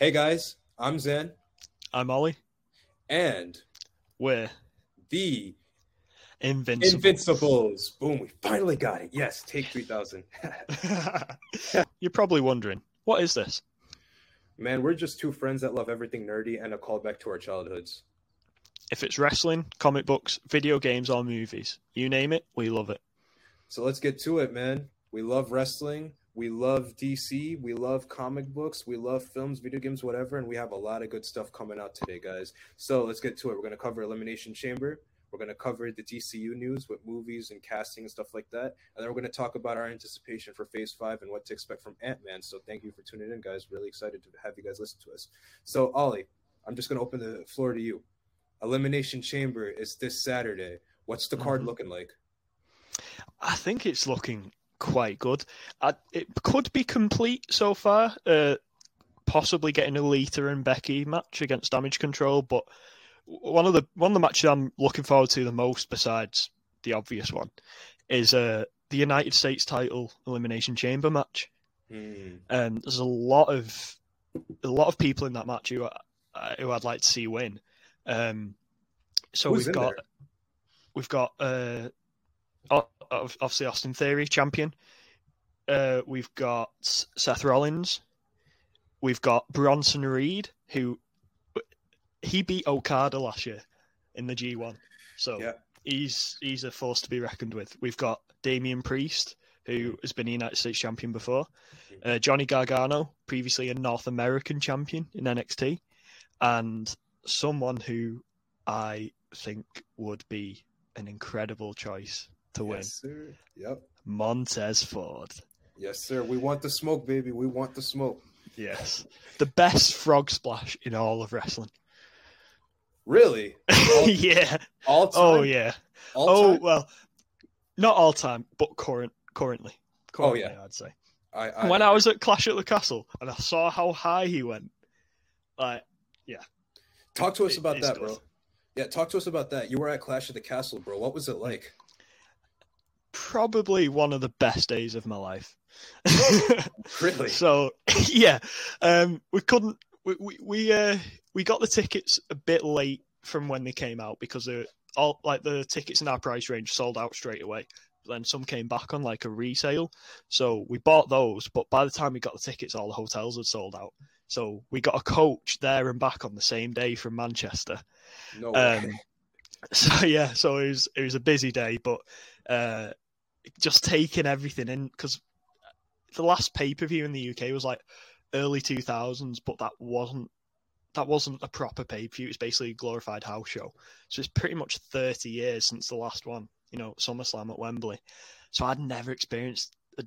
Hey guys, I'm Zan, I'm Oli. and We're the invincible. Invincibles. Boom, we finally got it. Yes, take 3000. You're probably wondering, what is this? Man, we're just two friends that love everything nerdy and a callback to our childhoods. If it's wrestling, comic books, video games, or movies, you name it, we love it. So let's get to it, man. We love wrestling. We love DC. We love comic books. We love films, video games, whatever. And we have a lot of good stuff coming out today, guys. So let's get to it. We're going to cover Elimination Chamber. We're going to cover the DCU news with movies and casting and stuff like that. And then we're going to talk about our anticipation for Phase 5 and what to expect from Ant Man. So thank you for tuning in, guys. Really excited to have you guys listen to us. So, Oli, I'm just going to open the floor to you. Elimination Chamber is this Saturday. What's the card Mhm. looking like? I think it's looking quite good. I, it could be complete so far. Uh, possibly getting a Lita and Becky match against Damage Control, but one of the one of the matches I'm looking forward to the most, besides the obvious one, is uh, the United States title Elimination Chamber match. Hmm. Um, there's a lot of a lot of people in that match who uh, who I'd like to see win. Um, so Who's we've got there? we've got uh, obviously Austin Theory champion. Uh, we've got Seth Rollins. We've got Bronson Reed, who he beat Okada last year in the G1. So Yeah. he's he's a force to be reckoned with. We've got Damian Priest, who has been a United States champion before. Uh, Johnny Gargano, previously a North American champion in NXT, and someone who I think would be an incredible choice to win, Yes, sir. Yep. Montez Ford. Yes, sir. We want the smoke, baby. We want the smoke. Yes, the best frog splash in all of wrestling. Really? All, yeah. all oh, time? Oh yeah. All oh time? well, not all time, but current currently. Oh, Currently, yeah. I'd say. I, I, when I was at Clash at the Castle and I saw how high he went, like yeah. talk to us it- about that, good. bro. Yeah, talk to us about that. You were at Clash at the Castle, bro. What was it like? Probably one of the best days of my life. Really? So yeah, um, we couldn't. We we we, uh, we got the tickets a bit late from when they came out because they all like the tickets in our price range sold out straight away. Then some came back on like a resale, so we bought those. But by the time we got the tickets, all the hotels had sold out. So we got a coach there and back on the same day from Manchester. No way. Um, so yeah, so it was it was a busy day, but uh, just taking everything in because the last pay per view in the UK was like early two thousands, but that wasn't that wasn't a proper pay per view. It was basically a glorified house show. So it's pretty much thirty years since the last one. You know, SummerSlam at Wembley. So I'd never experienced a,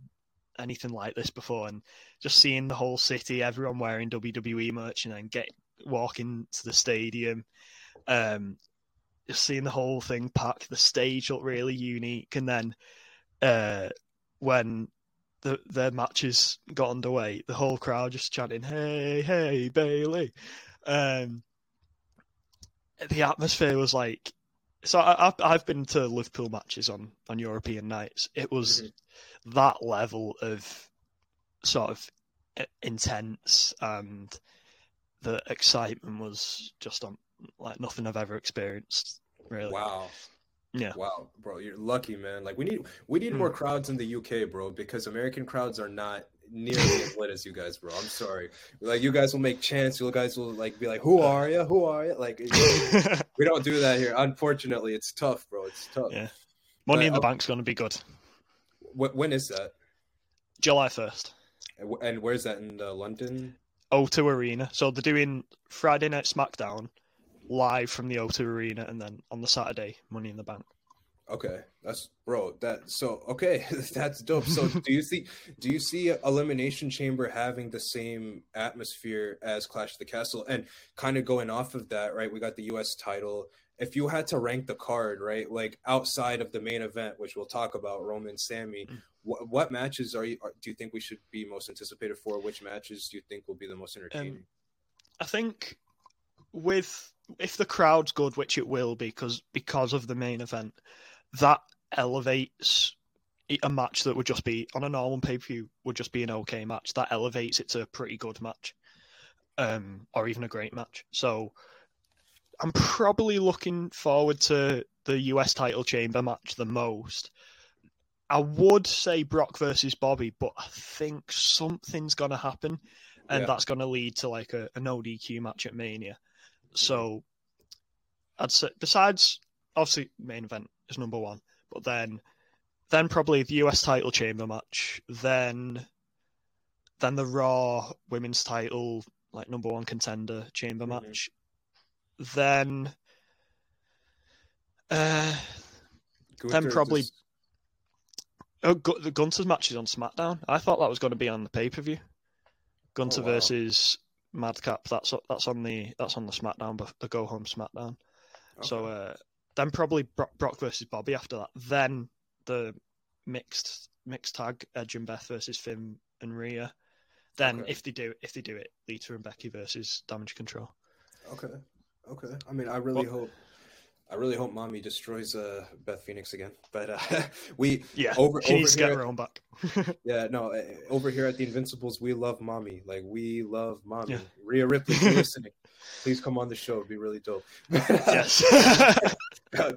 anything like this before, and just seeing the whole city, everyone wearing WWE merch, and then get walking to the stadium um, just seeing the whole thing packed, the stage looked really unique, and then uh, when the the matches got underway, the whole crowd just chanting "Hey, hey, Bayley!" Um, the atmosphere was like. So I, I've I've been to Liverpool matches on on European nights. It was that level of sort of intense and the excitement was just on like nothing I've ever experienced. Really, Wow. Yeah. Wow, bro, you're lucky, man. Like we need we need Hmm. more crowds in the UK, bro, because American crowds are not nearly as lit as you guys, bro. I'm sorry. Like you guys will make chants, you guys will like be like, "Who are you? Who are you?" Like we don't do that here. Unfortunately, it's tough, bro. It's tough. Yeah. Money But, in the uh, Bank's going to be good. Wh- when is that? July first. And And where's that in uh, London? O2 Arena. So they're doing Friday Night SmackDown live from the O2 Arena, and then on the Saturday, Money in the Bank. Okay, that's bro. That so okay, that's dope. So do you see do you see Elimination Chamber having the same atmosphere as Clash of the Castle? And kind of going off of that, right? We got the U.S. title. If you had to rank the card, right, like outside of the main event, which we'll talk about, Roman, Sami, Mm. what, what matches are you? Are, do you think we should be most anticipated for? Which matches do you think will be the most entertaining? I think with if the crowd's good, which it will be, because because of the main event, that elevates a match that would just be on a normal pay per view would just be an okay match. That elevates it to a pretty good match. um, or even a great match. So I'm probably looking forward to the US title chamber match the most. I would say Brock versus Bobby, but I think something's gonna happen, and Yeah. that's gonna lead to like a, an ODQ match at Mania. So I'd say besides obviously main event is number one, but then then probably the US title chamber match, then then the Raw women's title like number one contender chamber Mhm. match, then uh Then probably- just- oh, Gu- the Gunther's match is on SmackDown. I thought that was going to be on the pay per view. Gunther Oh, wow. versus Madcap. That's that's on the that's on the SmackDown, the go home SmackDown. So uh, then probably Brock, Brock versus Bobby after that. Then the mixed mixed tag Edge and Beth versus Finn and Rhea. Then Okay. if they do if they do it, Lita and Becky versus Damage Control. Okay. Okay. I mean, I really Well- hope. I really hope Mommy destroys uh, Beth Phoenix again. But uh, we Yeah, over she over needs to get here, her own back. yeah, no, uh, over here at the Invincibles, we love Mommy. Like we love Mommy. Yeah. Rhea Ripley, if you're listening, please come on the show. It'd be really dope. yes.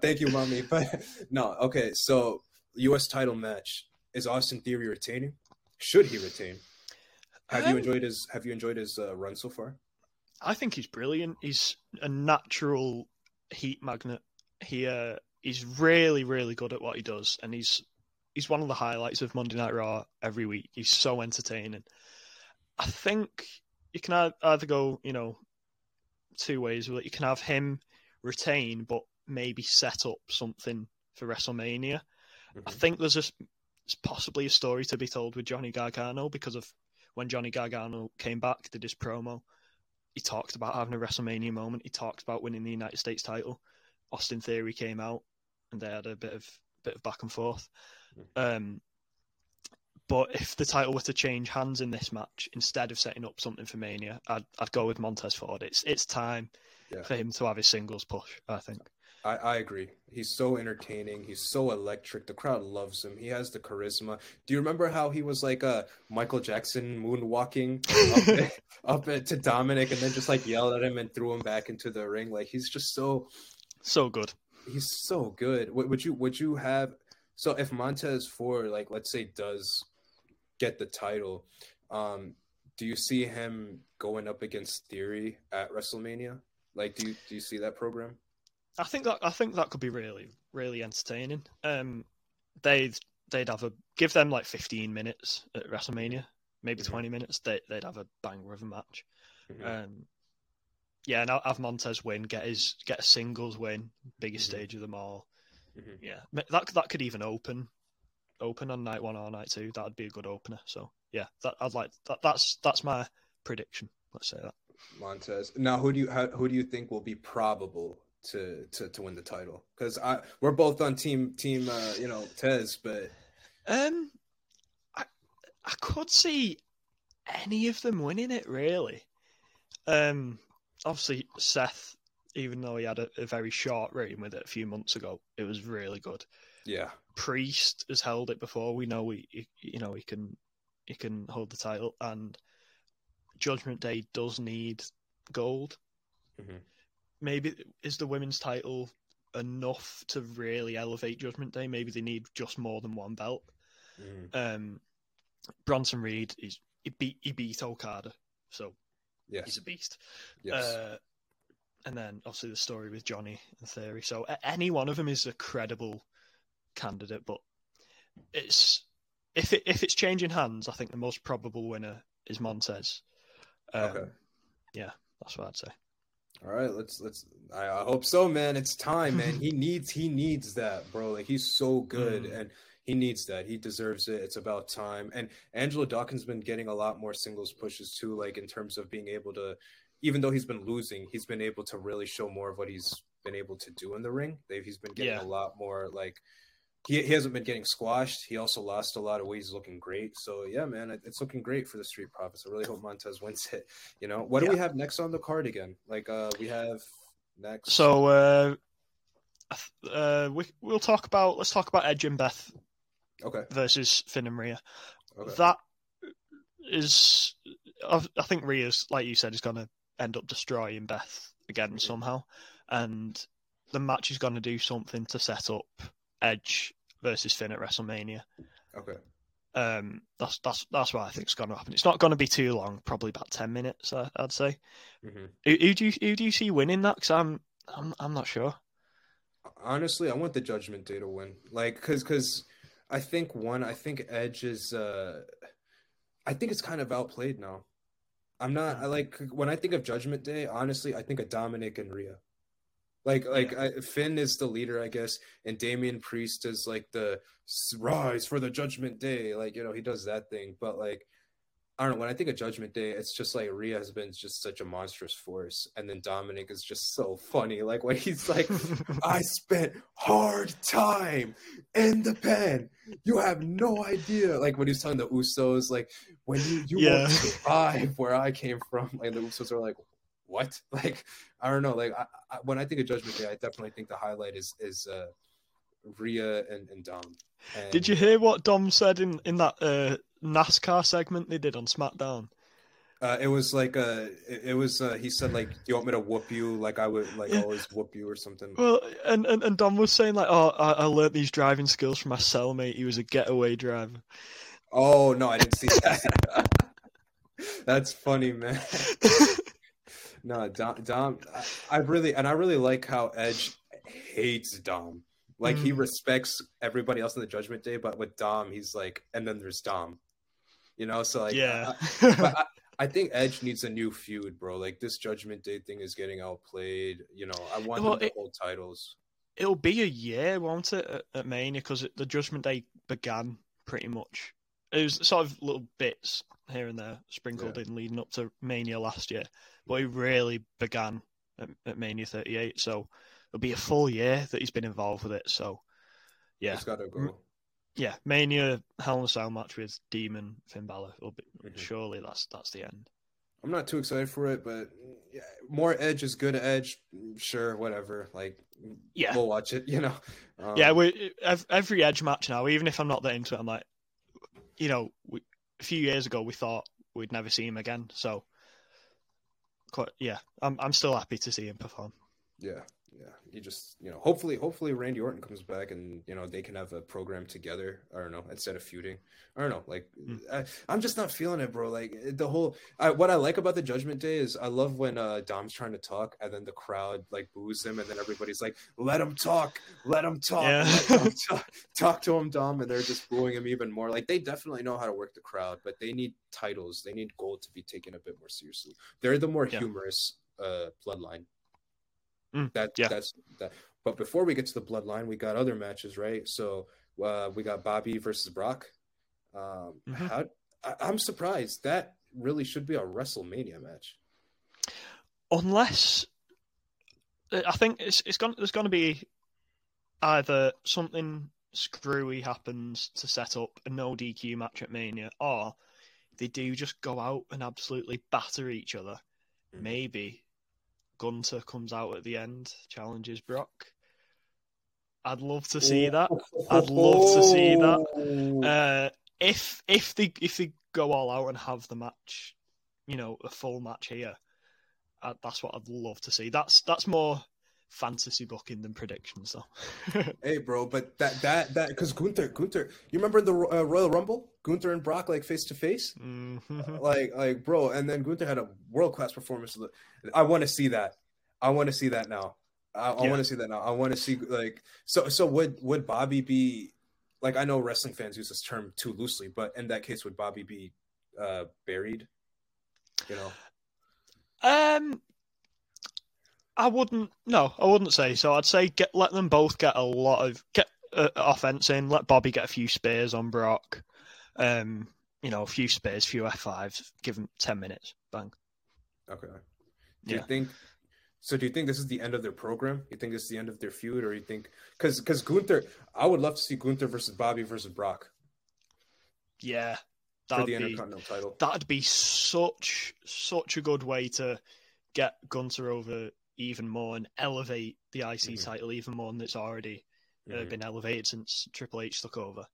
Thank you, Mommy. But no, okay. So U.S. title match is Austin Theory retaining? Should he retain? Have you Um, enjoyed his Have you enjoyed his uh, run so far? I think he's brilliant. He's a natural heat magnet. He uh, he's really, really good at what he does, and he's he's one of the highlights of Monday Night Raw every week. He's so entertaining. I think you can either go, you know, two ways with it. You can have him retain, but maybe set up something for WrestleMania. I Mhm. think there's a s- there's possibly a story to be told with Johnny Gargano because of when Johnny Gargano came back, did his promo. He talked about having a WrestleMania moment. He talked about winning the United States title. Austin Theory came out, and they had a bit of bit of back and forth. Um, but if the title were to change hands in this match instead of setting up something for Mania, I'd I'd go with Montez Ford. It's it's time Yeah. for him to have his singles push. I think. I, I agree. He's so entertaining. He's so electric. The crowd loves him. He has the charisma. Do you remember how he was like a Michael Jackson moonwalking up, up at- to Dominic and then just like yelled at him and threw him back into the ring? Like he's just so So good. he's so good. Would, would you would you have so if Montez Ford like let's say does get the title, um, do you see him going up against Theory at WrestleMania? Like do you do you see that program? I think that I think that could be really really entertaining. Um, they'd they'd have a give them like 15 minutes at WrestleMania, maybe Mhm. 20 minutes. They they'd have a banger of a match. Mhm. Um, yeah, and I'll have Montez win, get his get a singles win, biggest Mhm. stage of them all. Mhm. Yeah, that that could even open open on night one or night two. That'd be a good opener. So yeah, that I'd like that. That's that's my prediction. Let's say that. Montez. Now, who do you how, who do you think will be probable to to, to win the title? Because I we're both on team team uh, you know Tez, but Um, I I could see any of them winning it really. Um, obviously Seth, even though he had a, a very short reign with it a few months ago, it was really good. yeah, Priest has held it before. We know he, he you know he can he can hold the title, and Judgment Day does need gold. Mhm. Maybe is the women's title enough to really elevate Judgment Day? Maybe they need just more than one belt. Mhm. Um, Bronson Reed is he beat he beat Okada, so he's a beast. yes, Uh, and then obviously the story with Johnny and Theory. So any one of them is a credible candidate, but it's if it if it's changing hands, I think the most probable winner is Montez. Um, okay. Yeah, that's what I'd say. All right, let's let's. I, I hope so, man. It's time, man. he needs he needs that, bro. Like he's so good, Mm. and he needs that. He deserves it. It's about time. And Angelo Dawkins been getting a lot more singles pushes too, like in terms of being able to, even though he's been losing, he's been able to really show more of what he's been able to do in the ring. They've, he's been getting Yeah. a lot more like. He, he hasn't been getting squashed. He also lost a lot of weight. He's looking great. So yeah, man, it- it's looking great for the Street Profits. I really hope Montez wins it. You know, what do we have next on the card again? Like, uh, we have next. So uh, uh, we we'll talk about let's talk about Edge and Beth okay, versus Finn and Rhea. okay, That is I, I think Rhea's, like you said, is going to end up destroying Beth again Mhm. somehow, and the match is going to do something to set up Edge versus Finn at WrestleMania. Okay. Um, that's that's that's what I think is going to happen. It's not going to be too long, probably about ten minutes, I, I'd say. hmm Who, who do you who do you see winning that? Because I'm I'm I'm not sure. Honestly, I want the Judgment Day to win. Like, cause, cause I think one, I think Edge is, uh, I think it's kind of outplayed now. I'm not. I like when I think of Judgment Day. Honestly, I think of Dominic and Rhea. Like, like I, Finn is the leader, I guess, and Damian Priest is like the rise for the Judgment Day. Like, you know, he does that thing. But like, I don't know. When I think of Judgment Day, it's just like Rhea has been just such a monstrous force, and then Dominic is just so funny. Like when he's like, I spent hard time in the pen. You have no idea. Like when he was telling the Usos, like when you you Yeah. won't survive where I came from. Like the Usos are like, what? Like I don't know. Like I, I, when I think of Judgment Day, I definitely think the highlight is is uh, Rhea and, and Dom. And, Did you hear what Dom said in in that uh, NASCAR segment they did on SmackDown? Uh, it was like uh, it, it was uh, he said like, "Do you want me to whoop you like I would like Yeah. always whoop you or something?" Well, and, and, and Dom was saying like, oh, I, I learnt these driving skills from my cellmate. He was a getaway driver. Oh no, I didn't see that. That's funny, man. No, Dom, Dom I, I really and I really like how Edge hates Dom. Like he Mm. respects everybody else in the Judgment Day, but with Dom, he's like, and then there's Dom. You know, so like, yeah. I, but I, think Edge needs a new feud, bro. Like this Judgment Day thing is getting outplayed. You know, I want Well, them to it- hold titles. It'll be a year, won't it, at, at Mania? Because the Judgment Day began pretty much. It was sort of little bits here and there sprinkled in leading up to Mania last year, but he really began at, at Mania 38. So it'll be a full year that he's been involved with it. So yeah, It's gotta go. yeah, Mania Hell in a Cell match with Demon Finn Balor. Will be, Mhm. Surely that's that's the end. I'm not too excited for it, but yeah, more Edge is good. Edge, sure, whatever. Like, Yeah. we'll watch it. You know. Um, yeah, we every Edge match now, even if I'm not that into it, I'm like, you know, we, a few years ago we thought we'd never see him again. So, quite yeah, I'm I'm still happy to see him perform. Yeah, yeah. You just, you know, hopefully, hopefully Randy Orton comes back and you know they can have a program together. I don't know, instead of feuding. I don't know. Like, Mm. I, I'm just not feeling it, bro. Like the whole. I, what I like about the Judgment Day is I love when uh, Dom's trying to talk and then the crowd like boos him and then everybody's like, "Let him talk, let him talk, Yeah. let him talk, talk to him, Dom," and they're just booing him even more. Like they definitely know how to work the crowd, but they need titles. They need gold to be taken a bit more seriously. They're the more Yeah. humorous uh, bloodline. Mm, That yeah. that's that. But before we get to the bloodline, we got other matches, right? So uh, we got Bobby versus Brock. Um, Mhm. how, I, I'm surprised that really should be a WrestleMania match. Unless I think it's it's going there's going to be either something screwy happens to set up a no DQ match at Mania, or they do just go out and absolutely batter each other. Mhm. Maybe Gunther comes out at the end, challenges Brock. I'd love to see that. I'd love to see that. Uh, if if they if they go all out and have the match, you know, a full match here, uh, that's what I'd love to see. That's that's more fantasy booking than predictions, though. Hey, bro, but that that that because Gunther, Gunther, you remember the uh, Royal Rumble? Gunther and Brock like face to face, like like bro, and then Gunther had a world class performance. I want to see that. I want to see that now. I, I Yeah. want to see that now. I want to see like so so would would Bobby be like I know wrestling fans use this term too loosely, but in that case, would Bobby be uh buried? You know, Um, I wouldn't. No, I wouldn't say so. I'd say get let them both get a lot of get uh, offense in. Let Bobby get a few spears on Brock. Um, you know, a few spears, a few F fives. Give him ten minutes. Bang. okay. Do you think? So do you think this is the end of their program? You think this is the end of their feud, or you think because because Gunther, I would love to see Gunther versus Bobby versus Brock Yeah, that'd the be Intercontinental title. that'd be such such a good way to get Gunther over even more and elevate the IC Mhm. title even more than it's already uh, Mhm. been elevated since Triple H took over.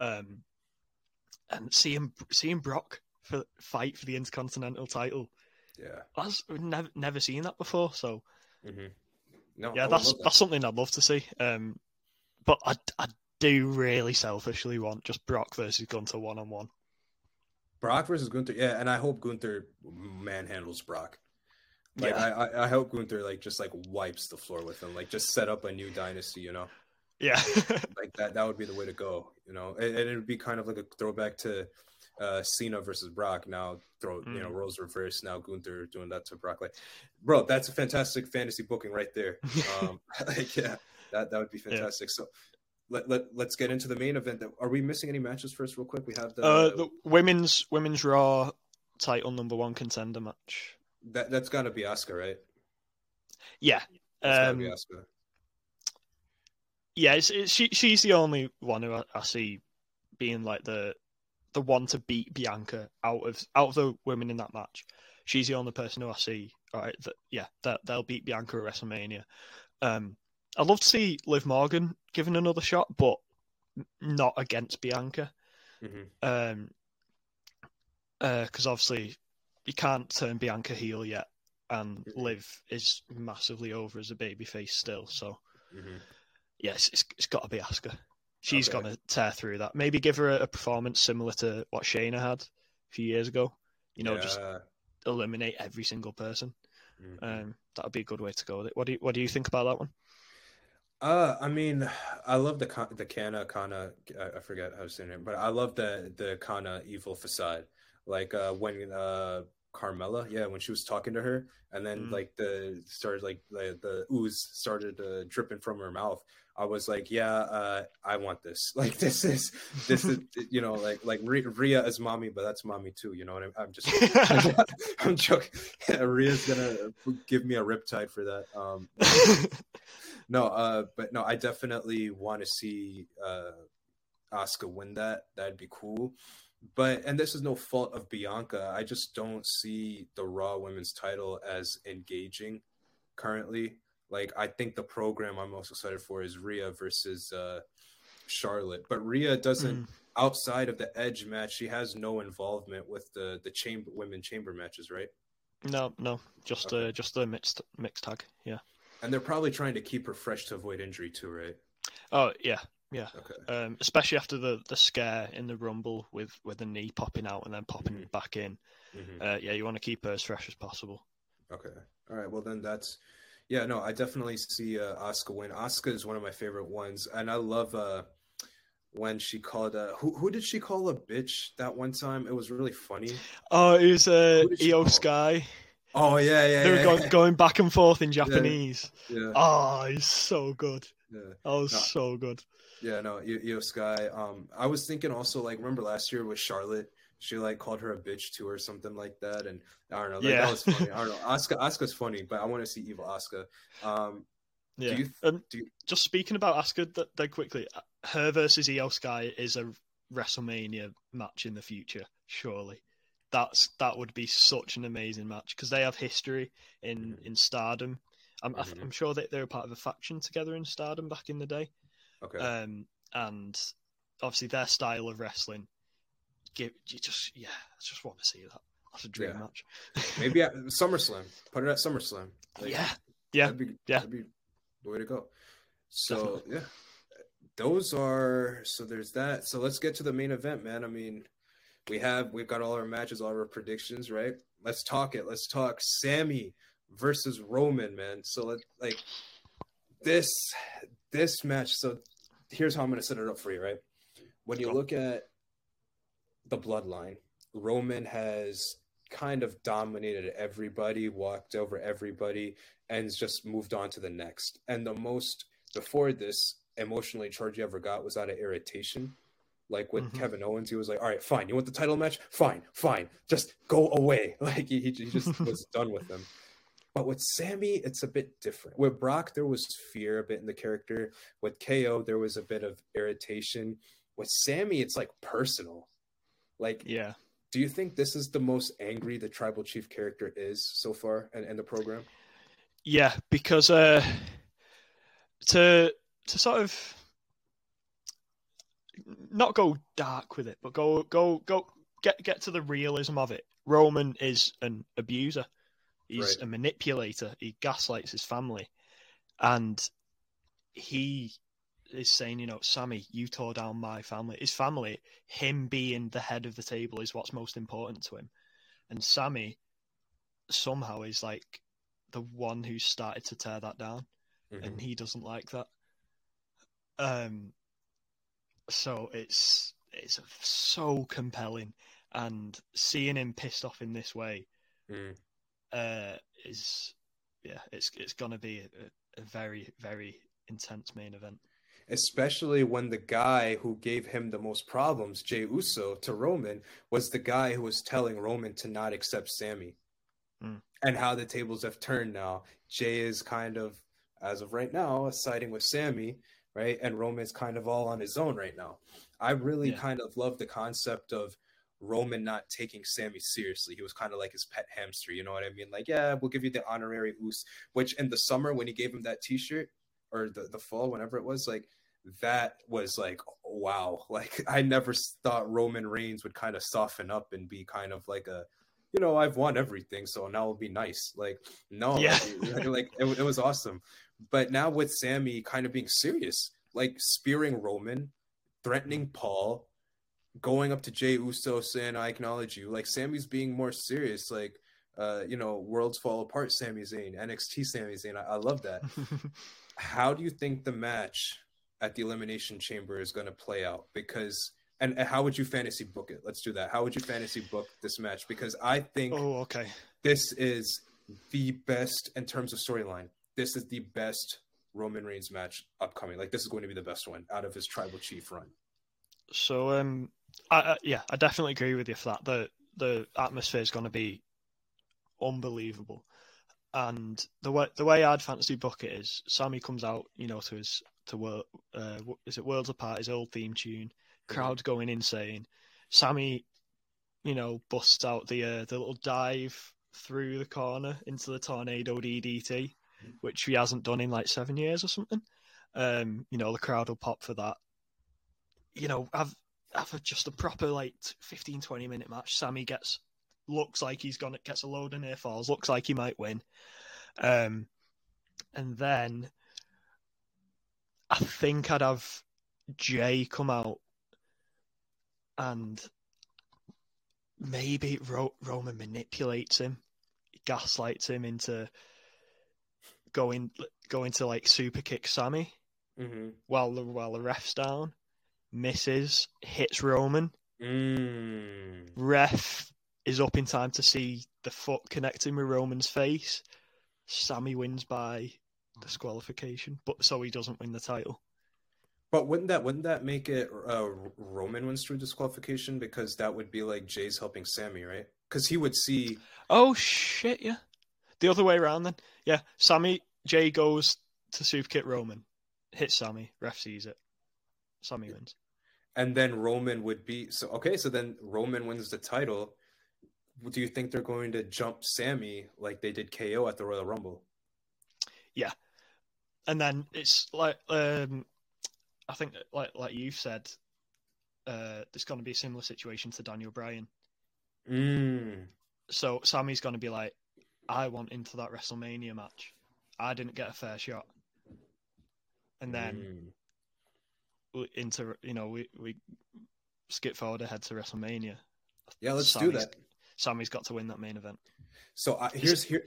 Um, and seeing seeing Brock for fight for the Intercontinental title. Yeah. That's we've never never seen that before. So Mm-hmm. No, yeah, that's that. that's something I'd love to see. Um, but I I do really selfishly want just Brock versus Gunther one on one. Brock versus Gunther. Yeah, and I hope Gunther manhandles Brock. Like Yeah. I, I, I hope Gunther like just like wipes the floor with him, like just set up a new dynasty, you know. Yeah, Like that that would be the way to go, you know. And, and it would be kind of like a throwback to uh Cena versus Brock. Now throw you know Mm. roles reverse. Now Gunther doing that to Brock. Like, bro, that's a fantastic fantasy booking right there. Um, like, yeah, that that would be fantastic. So. Let, let, let's get into the main event. Are we missing any matches first, real quick? We have the, uh, the women's women's Raw title number one contender match. That that's got to be Asuka, right? Yeah, That's gotta be um, Asuka. yeah. It's, it's, she she's the only one who I, I see being like the the one to beat Bianca out of out of the women in that match. She's the only person who I see. All right, that yeah, that they'll beat Bianca at WrestleMania. Um, I'd love to see Liv Morgan given another shot, but not against Bianca. Mhm. Um, because obviously you can't turn Bianca heel yet, and Mhm. Liv is massively over as a babyface still. So Mhm. yes, it's, it's got to be Asuka. She's Okay. gonna tear through that. Maybe give her a, a performance similar to what Shayna had a few years ago. You know, just eliminate every single person. Mhm. Um, that would be a good way to go with it. What do you, what do you think about that one? Uh, I mean, I love the the Kana Kana. I I forget how to say it, but I love the the Kana evil facade. Like uh, when uh Carmella, yeah, when she was talking to her, and then Mm. like the started like the the ooze started uh, dripping from her mouth. I was like, yeah, uh, I want this. Like this is this is you know like like Rhea Rhea is mommy, but that's mommy too. You know what I'm? I'm just I'm joking. Rhea's gonna give me a riptide for that. Um, no, uh, but no, I definitely want to see uh, Asuka win that. That'd be cool. But and this is no fault of Bianca. I just don't see the Raw Women's Title as engaging currently. Like I think the program I'm most excited for is Rhea versus uh, Charlotte. But Rhea doesn't Mm. outside of the Edge match. She has no involvement with the the chamber women chamber matches, right? no, no, just Okay. uh, just the mixed mixed tag. Yeah. And they're probably trying to keep her fresh to avoid injury too, right? Oh yeah, yeah. Okay. Um, especially after the, the scare in the Rumble with, with the knee popping out and then popping Mhm. back in. Mhm. Uh, yeah, you want to keep her as fresh as possible. Okay. All right. Well, then that's yeah. No, I definitely see uh, Asuka win. Asuka is one of my favorite ones, and I love uh, when she called uh, who who did she call a bitch that one time? It was really funny. Oh, it was uh, Io? Sky. Oh yeah, yeah, They were yeah, going, yeah. going back and forth in Japanese. yeah, Oh, he's so good. Yeah. That was No. so good. Yeah, no, Io Sky. Um, I was thinking also like remember last year with Charlotte, she like called her a bitch too or something like that, and I don't know, like, Yeah. that was funny. I don't know, Asuka, Asuka's funny, but I want to see evil Asuka. Um, Yeah. you th- do you- just speaking about Asuka, that, that quickly, her versus Io Sky is a WrestleMania match in the future. Surely, that's that would be such an amazing match because they have history in Mhm. in Stardom. I'm Mhm. I'm sure that they were part of a faction together in Stardom back in the day. okay, Um, and obviously their style of wrestling, give you just yeah, I just want to see that. That's a dream Yeah. match. maybe at SummerSlam. Put it at SummerSlam. Like, yeah, yeah, that'd be, yeah. that'd be the way to go. So yeah, those are so. There's that. So let's get to the main event, man. I mean, we have we've got all our matches, all our predictions, right? Let's talk it. Let's talk Sami versus Roman, man. So let like this this match. So here's how I'm gonna set it up for you, right? When you look at the bloodline, Roman has kind of dominated everybody, walked over everybody, and just moved on to the next. And the most before this emotionally charged you ever got was out of irritation. Like with Mhm. Kevin Owens, he was like, "All right, fine. You want the title match? Fine, fine. Just go away." Like he, he just was done with them. But with Sami, it's a bit different. With Brock, there was fear a bit in the character. With KO, there was a bit of irritation. With Sami, it's like personal. Like yeah. do you think this is the most angry the tribal chief character is so far in, in the program? Yeah, because uh, to to sort of not go dark with it, but go go go get get to the realism of it. Roman is an abuser. He's Right. a manipulator. He gaslights his family, and he is saying, you know, Sami, you tore down my family. His family, him being the head of the table, is what's most important to him. And Sami somehow is like the one who started to tear that down Mhm. and he doesn't like that. Um, so it's it's so compelling, and seeing him pissed off in this way, Mm. Uh, is yeah, it's it's gonna be a, a very very intense main event. especially when the guy who gave him the most problems, Jey Uso, to Roman, was the guy who was telling Roman to not accept Sami. Mm. And how the tables have turned now. Jey is kind of, as of right now, siding with Sami, right? And Roman's kind of all on his own right now. I really Yeah. kind of love the concept of Roman not taking Sami seriously. He was kind of like his pet hamster, you know what I mean? Like, yeah, we'll give you the honorary Us, which in the summer when he gave him that T-shirt, or the, the fall, whenever it was, like that was like wow. Like I never thought Roman Reigns would kind of soften up and be kind of like a, you know, I've won everything, so now it'll be nice. Like no, Yeah. like, like it, it was awesome. But now with Sami kind of being serious, like spearing Roman, threatening Paul, going up to Jey Uso saying I acknowledge you. Like Sami's being more serious. Like uh, you know, worlds fall apart. Sami Zayn, NXT Sami Zayn. I, I love that how do you think the match at the elimination chamber is going to play out because and, and how would you fantasy book it let's do that how would you fantasy book this match because i think oh, okay. this is the best in terms of storyline this is the best roman reigns match upcoming like this is going to be the best one out of his tribal chief run So um, I, I, yeah, I definitely agree with you for that. The the atmosphere is going to be unbelievable, and the way the way I'd fantasy book it is Sami comes out, you know, to his to. Uh, is it Worlds Apart? His old theme tune, crowd going insane. Sami, you know, busts out the uh, the little dive through the corner into the tornado DDT, which he hasn't done in like seven years or something. Um, you know, the crowd will pop for that you know, have have just a proper like 15, 20 minute match. Sami gets looks like he's gonna gets a load of near falls, looks like he might win. Um and then I think I'd have Jey come out and maybe Ro- Roman manipulates him, gaslights him into going going to like super kick Sami mm-hmm. while the while the ref's down, misses, hits Roman. mm. Ref is up in time to see the foot connecting with Roman's face. Sami wins by disqualification, but so he doesn't win the title. but wouldn't that wouldn't that make it uh, roman wins through disqualification because that would be like jey's helping sami right because he would see Oh shit! Yeah, the other way around then. Yeah, Sami Jey goes to super kick Roman, hits Sami. Ref sees it. Sami wins. and then Roman would be so okay. So then Roman wins the title. Do you think they're going to jump Sami like they did KO at the Royal Rumble? Yeah, and then it's like um, I think like like you've said, uh, there's going to be a similar situation to Daniel Bryan. Mm. So Sami's going to be like, I want into that WrestleMania match. I didn't get a fair shot, and then Mm. Into you know we we skip forward ahead to WrestleMania. yeah, let's do that. Sami's got to win that main event. So uh, here's here.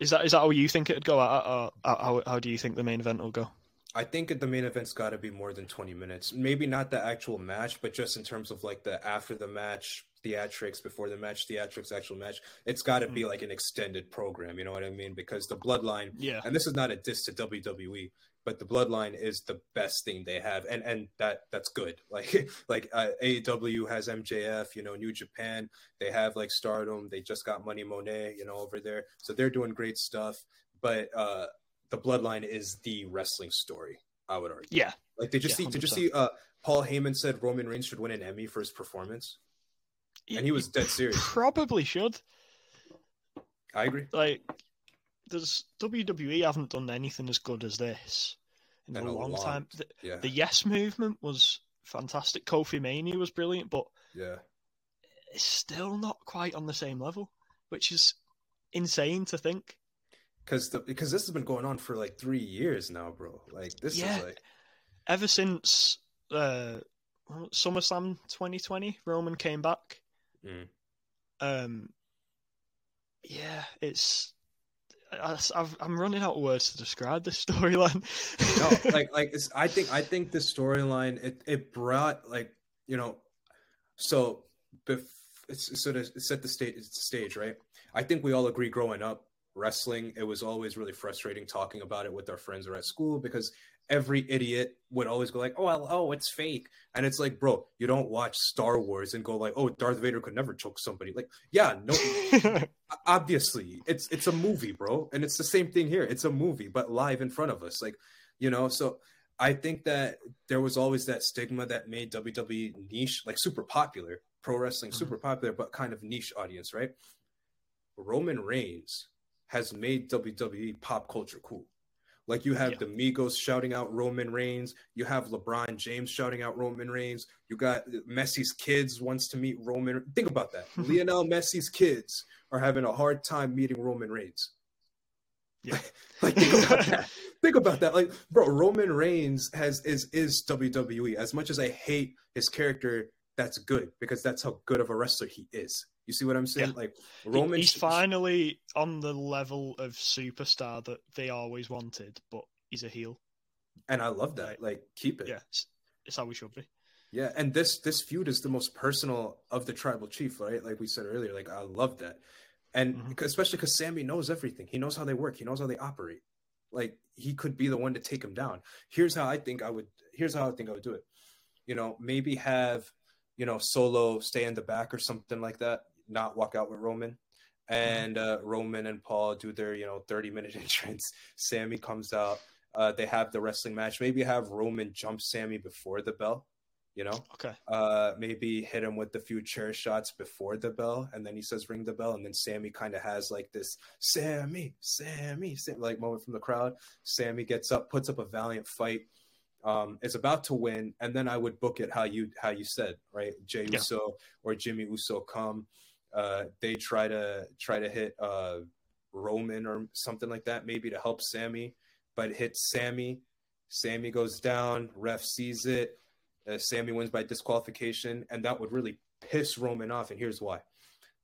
Is that is that how you think it'd go? Or, or how how do you think the main event will go? I think the main event's got to be more than 20 minutes. Maybe not the actual match, but just in terms of like the after the match theatrics, before the match theatrics, actual match. It's got to be like an extended program. You know what I mean? Because the bloodline, Yeah, and this is not a diss to WWE, but the bloodline is the best thing they have, and and that that's good. Like like uh, AEW has MJF, you know, New Japan, they have like Stardom, they just got Money Monet, you know, over there, so they're doing great stuff. But uh, the bloodline is the wrestling story. I would argue. yeah. Like did you Yeah, see? Did you see? Uh, Paul Heyman said Roman Reigns should win an Emmy for his performance, and he was dead serious. Probably should. I agree. Like, there's WWE haven't done anything as good as this in, In a a long long- time. The, Yeah, the Yes movement was fantastic. Kofi Mania was brilliant, but yeah. it's still not quite on the same level, which is insane to think. Because because this has been going on for like three years now, bro. Like this Yeah. is like Ever since uh, SummerSlam 2020, Roman came back. Mm. Um, yeah, it's. I, I'm running out of words to describe this storyline. no, like like I think I think the storyline it it brought like you know, so bef- it's sort of set the stage stage right. I think we all agree growing up wrestling it was always really frustrating talking about it with our friends or at school because every idiot would always go like oh well, oh it's fake. And it's like bro you don't watch Star Wars and go like oh Darth Vader could never choke somebody. Like yeah no obviously it's it's a movie bro. And it's the same thing here. It's a movie but live in front of us. Like you know so i think that there was always that stigma that made wwe niche like super popular pro wrestling Mhm. super popular but kind of niche audience right? Roman reigns has made wwe pop culture cool like you have Yeah. the Migos shouting out Roman Reigns, you have LeBron James shouting out Roman Reigns, you got uh, Messi's kids wants to meet Roman. Think about that. Lionel Messi's kids are having a hard time meeting Roman Reigns. Yeah. like think about that. Think about that. Like, bro, Roman Reigns has is is WWE. As much as I hate his character, that's good because that's how good of a wrestler he is. You see what I'm saying? Yeah. Like Roman he's finally on the level of superstar that they always wanted, but he's a heel. and I love that. Like keep it. Yeah, it's, it's how we should be. Yeah, and this this feud is the most personal of the tribal chief, right? Like we said earlier, like I love that, and Mhm. especially because Sami knows everything. He knows how they work. He knows how they operate. Like he could be the one to take him down. Here's how I think I would. Here's how I think I would do it. You know, maybe have you know Solo stay in the back or something like that. Not walk out with Roman, and uh, Roman and Paul do their you know 30 minute entrance. Sami comes out. Uh, they have the wrestling match. Maybe have Roman jump Sami before the bell. You know, Okay. uh maybe hit him with a few chair shots before the bell and then he says ring the bell and then sami kind of has like this sami sami Sam, like moment from the crowd sami gets up puts up a valiant fight um is about to win and then i would book it how you how you said right jay Yeah. uso or jimmy uso come uh they try to try to hit uh roman or something like that maybe to help sami but hits sami sami goes down ref sees it uh, Sami wins by disqualification, and that would really piss Roman off. And here's why: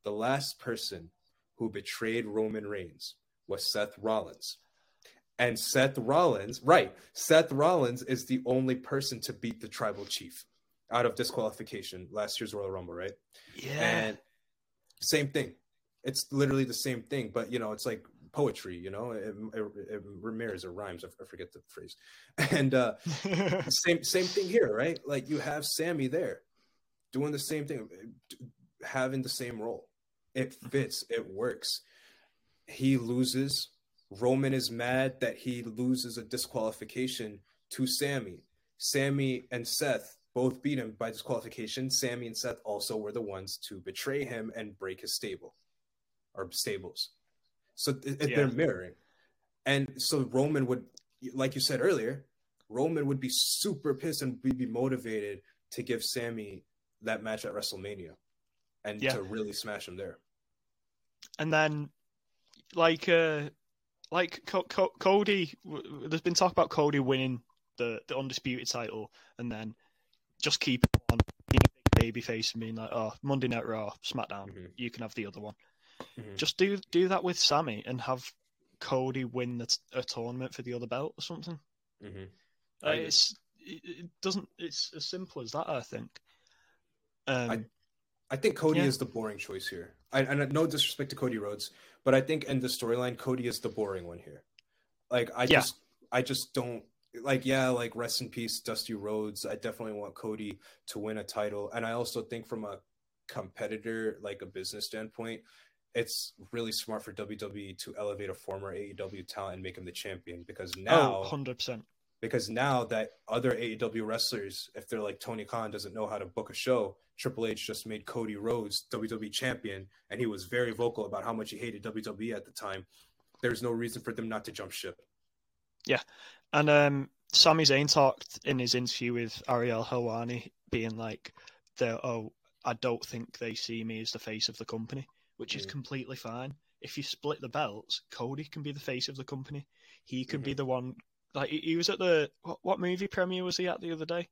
the last person who betrayed Roman Reigns was Seth Rollins, and Seth Rollins, right? Seth Rollins is the only person to beat the Tribal Chief out of disqualification last year's Royal Rumble, right? Yeah. And same thing. It's literally the same thing, but you know, it's like poetry. You know, it, it, it Ramirez or rhymes. I, I forget the phrase. And uh, same same thing here, right? Like you have Sami there doing the same thing, having the same role. It fits, it works. He loses. Roman is mad that he loses a disqualification to Sami. Sami and Seth both beat him by disqualification. Sami and Seth also were the ones to betray him and break his stable or stables. So th- Yeah. they're mirroring. And so Roman would, like you said earlier, Roman would be super pissed and would be motivated to give Sami that match at WrestleMania and Yeah. to really smash him there. and then like uh like Co- Co- Cody there's been talk about Cody winning the the undisputed title and then just keep it on being a big baby face and being like oh Monday Night Raw SmackDown Mhm. you can have the other one Mhm. just do do that with Sami and have Cody win the t- a tournament for the other belt or something Mhm. Uh, it's it, doesn't it's as simple as that I think um I think Cody Yeah. is the boring choice here. I, and no disrespect to Cody Rhodes, but I think in the storyline, Cody is the boring one here. Like I Yeah. just, I just don't like. Yeah, like rest in peace, Dusty Rhodes. I definitely want Cody to win a title, and I also think from a competitor, like a business standpoint, it's really smart for WWE to elevate a former AEW talent and make him the champion because oh, now oh 100% because now that other AEW wrestlers, if they're like Tony Khan doesn't know how to book a show, Triple H just made Cody Rhodes WWE champion, and he was very vocal about how much he hated WWE at the time. There's no reason for them not to jump ship. And um, Sami Zayn talked in his interview with Ariel Helwani, being like, "The oh, I don't think they see me as the face of the company, which is Mm. completely fine. If you split the belts, Cody can be the face of the company. He can be the one. Like he, was at the what, what movie premiere was he at the other day?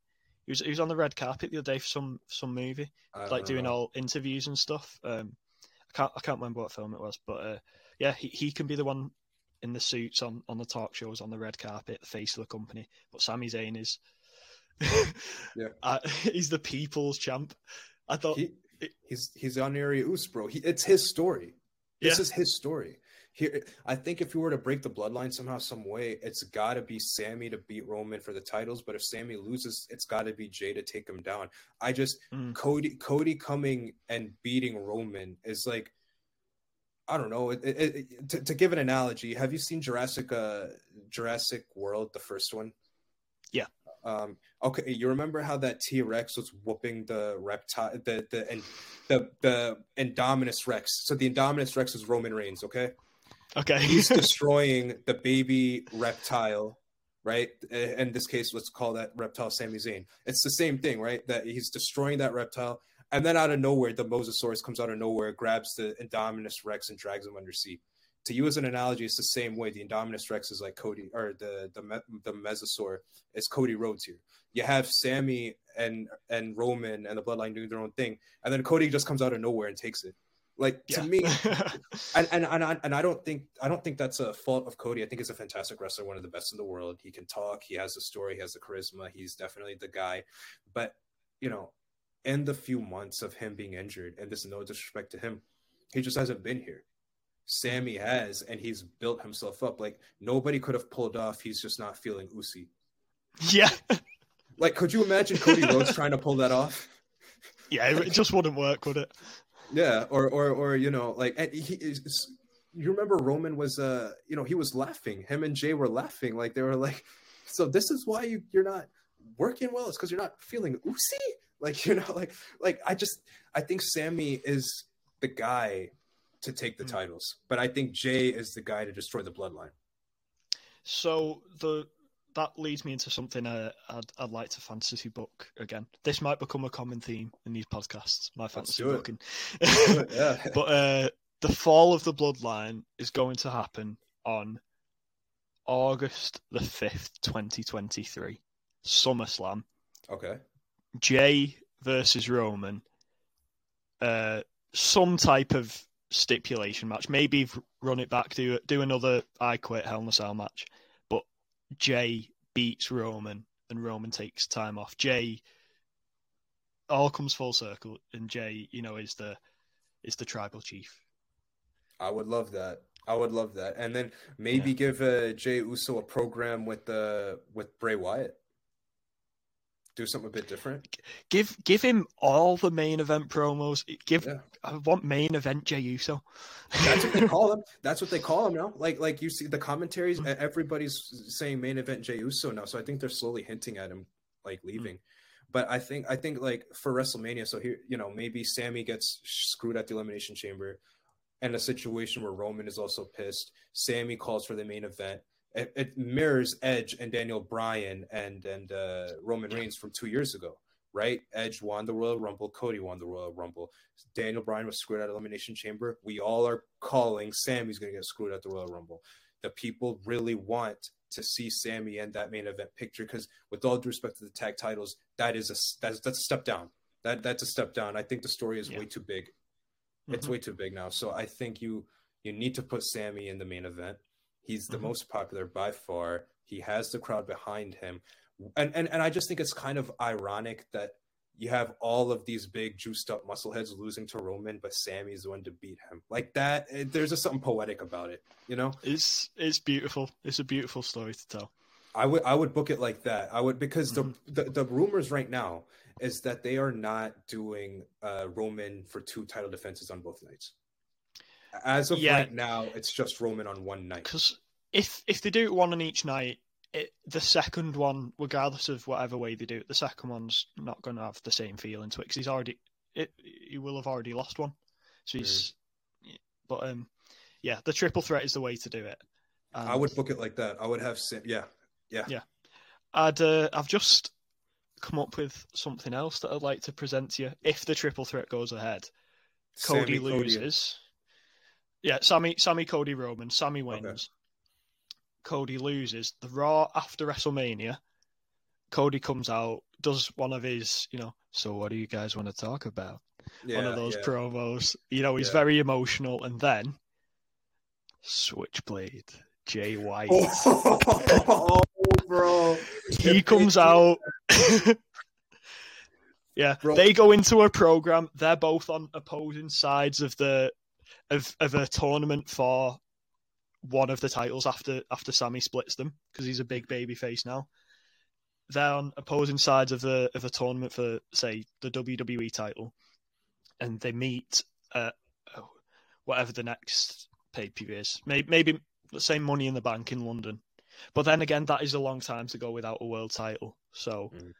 He was he was on the red carpet the other day for some some movie, like don't doing know. all interviews and stuff. Um, I can't I can't remember what film it was, but uh, yeah, he, he can be the one in the suits on, on the talk shows on the red carpet, the face of the company. But Sami Zayn is, Yeah. uh, he's the people's champ. I thought, He, he's he's honorary Us, bro. He, it's his story. This Yeah. is his story. Here, I think if you were to break the bloodline somehow, some way, it's got to be Sami to beat Roman for the titles. But if Sami loses, it's got to be Jey to take him down. I just Mm. Cody Cody coming and beating Roman is like, I don't know. It, it, it- to, to give an analogy, have you seen Jurassic uh, Jurassic World, the first one? Yeah. Um, okay, you remember how that T Rex was whooping the reptile, the the and the the Indominus Rex. So the Indominus Rex is Roman Reigns. Okay, okay, he's destroying the baby reptile, right? In this case, let's call that reptile Sami Zayn. It's the same thing, right? That he's destroying that reptile, and then out of nowhere, the Mosasaurus comes out of nowhere, grabs the Indominus Rex, and drags him under sea. To use an analogy, it's the same way. The Indominus Rex is like Cody, or the the Me- the Mesosaur is Cody Rhodes here. You have Sami and and Roman and the Bloodline doing their own thing, and then Cody just comes out of nowhere and takes it. Like to me, and, and and I, and I don't think I don't think that's a fault of Cody. I think he's a fantastic wrestler, one of the best in the world. He can talk, he has the story, he has the charisma. He's definitely the guy. But you know, in the few months of him being injured, and this is no disrespect to him, he just hasn't been here. Sami has, and he's built himself up. Like nobody could have pulled off. He's just not feeling Ucey. yeah, Like, could you imagine Cody Rhodes trying to pull that off? yeah, it just wouldn't work, would it? Yeah, or or or you know, like and he is. You remember Roman was uh you know he was laughing. Him and Jey were laughing like they were like, so this is why you you're not working well. It's because you're not feeling Ucey. Like you know, like like I just I think Sami is the guy to take the Mm. titles, but I think Jey is the guy to destroy the bloodline. So the that leads me into something uh, I'd I'd like to fantasy book again. This might become a common theme in these podcasts. My fantasy it. booking. yeah, but uh, the fall of the bloodline is going to happen on August the fifth, twenty twenty three, SummerSlam. okay, Jey versus Roman. Uh, some type of stipulation match. Maybe run it back, do do another I Quit Hell in a Cell match. But Jey beats Roman, and Roman takes time off. Jey all comes full circle, and Jey, you know, is the is the tribal chief. I would love that. I would love that, and then maybe give uh, Jey Uso a program with uh, with Bray Wyatt. Do something a bit different. Give give him all the main event promos. Give Yeah. I want main event Jey Uso. That's what they call him. That's what they call him now. Like like you see the commentaries, mm. e- everybody's saying main event Jey Uso now. So I think they're slowly hinting at him like mm. leaving. But I think I think like for WrestleMania, so here you know maybe Sami gets screwed at the Elimination Chamber, and a situation where Roman is also pissed. Sami calls for the main event. It, it mirrors Edge and Daniel Bryan and and uh, Roman Reigns from two years ago, right? Edge won the Royal Rumble, Cody won the Royal Rumble. Daniel Bryan was screwed at Elimination Chamber. We all are calling Sami's going to get screwed at the Royal Rumble. The people really want to see Sami in that main event picture because, with all due respect to the tag titles, that is a that's that's a step down. That that's a step down. I think the story is Yeah. way too big. It's Mhm. way too big now. So I think you you need to put Sami in the main event. He's the Mhm. most popular by far. He has the crowd behind him. And, and and I just think it's kind of ironic that you have all of these big juiced up muscleheads losing to Roman, but Sami's the one to beat him. Like that, it- there's just something poetic about it, you know. It's it's beautiful. It's a beautiful story to tell. I would I would book it like that. I would because Mhm. the, the the rumors right now is that they are not doing uh, Roman for two title defenses on both nights. As of Yeah. right now, it's just Roman on one night. Because if if they do it one on each night, it, the second one, regardless of whatever way they do it, the second one's not going to have the same feeling to it because he's already it. He will have already lost one. So he's. But um, yeah, the triple threat is the way to do it. I would book it like that. I would have Sam. Yeah, yeah. I'd uh, I've just come up with something else that I'd like to present to you if the triple threat goes ahead. Cody Sami, loses. Yeah, Sami, Sami, Cody, Roman. Sami wins. Cody loses. The Raw after WrestleMania. Cody comes out, does one of his, you know, so what do you guys want to talk about? Yeah, one of those yeah. promos. You know, he's Yeah. very emotional, and then Switchblade, Jay White. Oh, bro. he comes out. yeah, Bro. they go into a program. They're both on opposing sides of the of of a tournament for one of the titles after after Sami splits them because he's a big baby face now. They're on opposing sides of the of a tournament for say the WWE title, and they meet at oh, whatever the next pay per view is. Maybe maybe let's say Money in the Bank in London. But then again, that is a long time to go without a world title. So, Mm.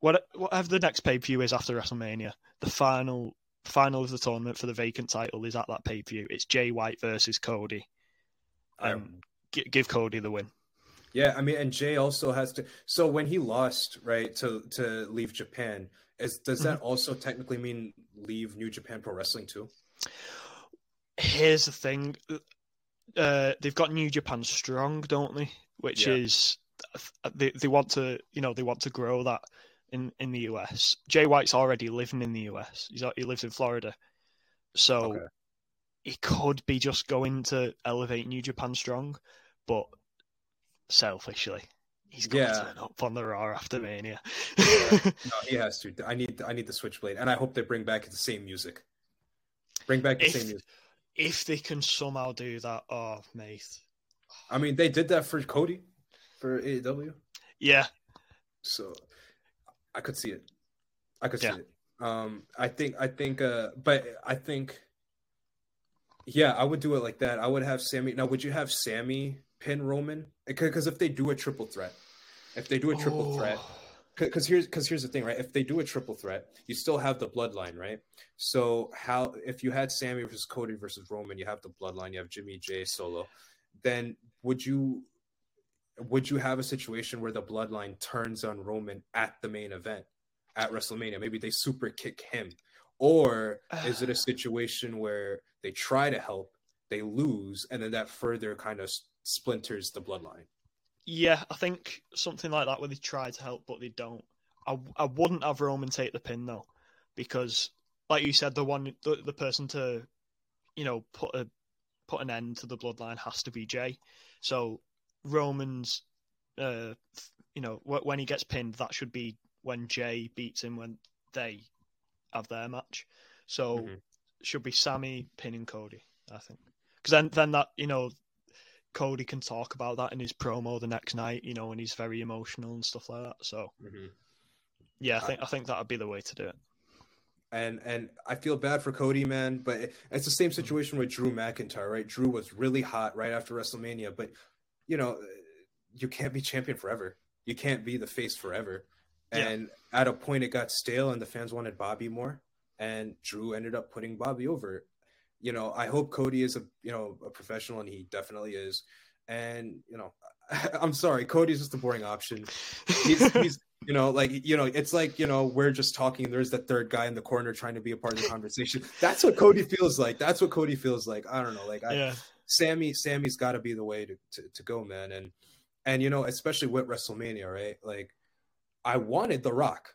what whatever the next pay per view is after WrestleMania, the final final of the tournament for the vacant title is at that pay per view. It's Jay White versus Cody. I- Um, gi- give Cody the win. Yeah, I mean, and Jay also has to. So when he lost, right, to to leave Japan, is does that also technically mean leave New Japan Pro Wrestling too? Here's the thing: uh, they've got New Japan Strong, don't they? Which Yeah. is they they want to you know they want to grow that in in the US. Jay White's already living in the US. He's he lives in Florida, so Okay. he could be just going to elevate New Japan Strong, but selfishly. He's going yeah. to turn up on the Raw after mm. Mania. No, he has to. I need I need the Switchblade, and I hope they bring back the same music. Bring back the If- same music. if they can somehow do that, oh mate, I mean, they did that for Cody, for AEW, yeah, so I could see it. I could Yeah. see it. Um, I think I think, uh, but I think, yeah, I would do it like that. I would have Sami. Now, would you have Sami pin Roman? Because if they do a triple threat, if they do a triple Oh. threat, because here's because here's the thing, right? If they do a triple threat, you still have the bloodline, right? So how if you had Sami versus Cody versus Roman, you have the bloodline, you have Jimmy Jey Solo, then would you would you have a situation where the bloodline turns on Roman at the main event at WrestleMania? Maybe they super kick him. Or is it a situation where they try to help, they lose, and then that further kind of splinters the bloodline? Yeah, I think something like that where they try to help but they don't. I, I wouldn't have Roman take the pin though, because like you said, the one the, the person to, you know, put a put an end to the bloodline has to be Jey. So Roman's, uh, you know, when he gets pinned, that should be when Jey beats him when they have their match. So Mhm. should be Sami pinning Cody, I think, because then then that you know Cody can talk about that in his promo the next night, you know, and he's very emotional and stuff like that. So yeah, I think I think that would be the way to do it. and and I feel bad for Cody, man. But it- it's the same situation with Drew McIntyre, right? Drew was really hot right after WrestleMania, but you know, you can't be champion forever. You can't be the face forever. Yeah. And at a point, it got stale, and the fans wanted Bobby more, and Drew ended up putting Bobby over. You know, I hope Cody is a you know a professional, and he definitely is. And you know, I'm sorry, Cody's just a boring option he's, he's you know like you know it's like you know we're just talking there's that third guy in the corner trying to be a part of the conversation that's what cody feels like that's what cody feels like i don't know like I, Yeah, sami sami's got to be the way to, to, to go man and and you know especially with wrestlemania right like i wanted the rock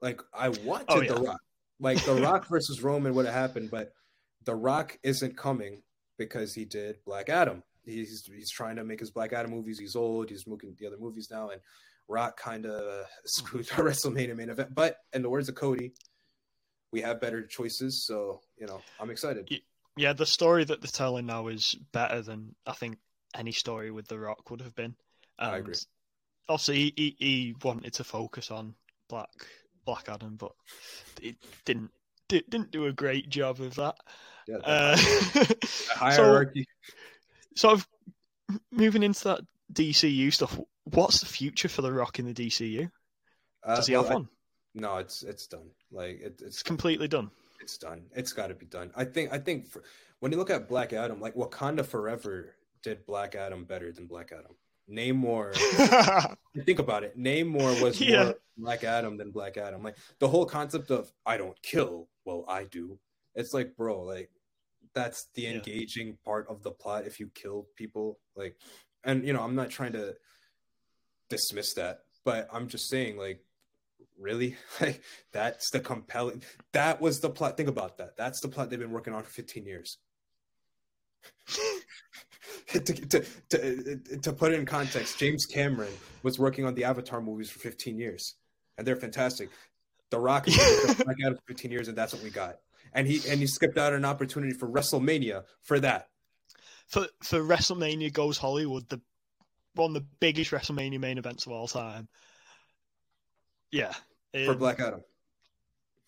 like i wanted Oh, yeah. the rock like the rock versus roman would have happened but the rock isn't coming because he did black adam he's he's trying to make his black adam movies he's old he's making the other movies now and Rock kind of screwed our WrestleMania main event. But in the words of Cody, we have better choices. So, you know, I'm excited. Yeah. The story that they're telling now is better than I think any story with The Rock would have been. I agree. Also, he, he he wanted to focus on Black Black Adam, but it didn't di- didn't do a great job of that. Yeah, Uh, so, sort of moving into that DCU stuff. What's the future for The Rock in the DCU? Uh, Does he well, have one? no, it's it's done. Like it, it's It's completely done. It's done. It's got to be done. I think I think for, when you look at Black Adam, like Wakanda Forever did Black Adam better than Black Adam. Namor. think about it. Namor was Yeah. more Black Adam than Black Adam. Like the whole concept of I don't kill, well, I do. It's like, bro, like that's the Yeah. engaging part of the plot if you kill people. Like, and you know, I'm not trying to dismiss that, but I'm just saying, like, really? Like, that's the compelling that was the plot. Think about that. That's the plot they've been working on for 15 years. to, to, to, to put it in context, James Cameron was working on the Avatar movies for 15 years, and they're fantastic. The Rock Adam for 15 years, and that's what we got. And he and he skipped out an opportunity for WrestleMania for that. for for WrestleMania Goes Hollywood, the one of the biggest WrestleMania main events of all time. Yeah, For Black Adam.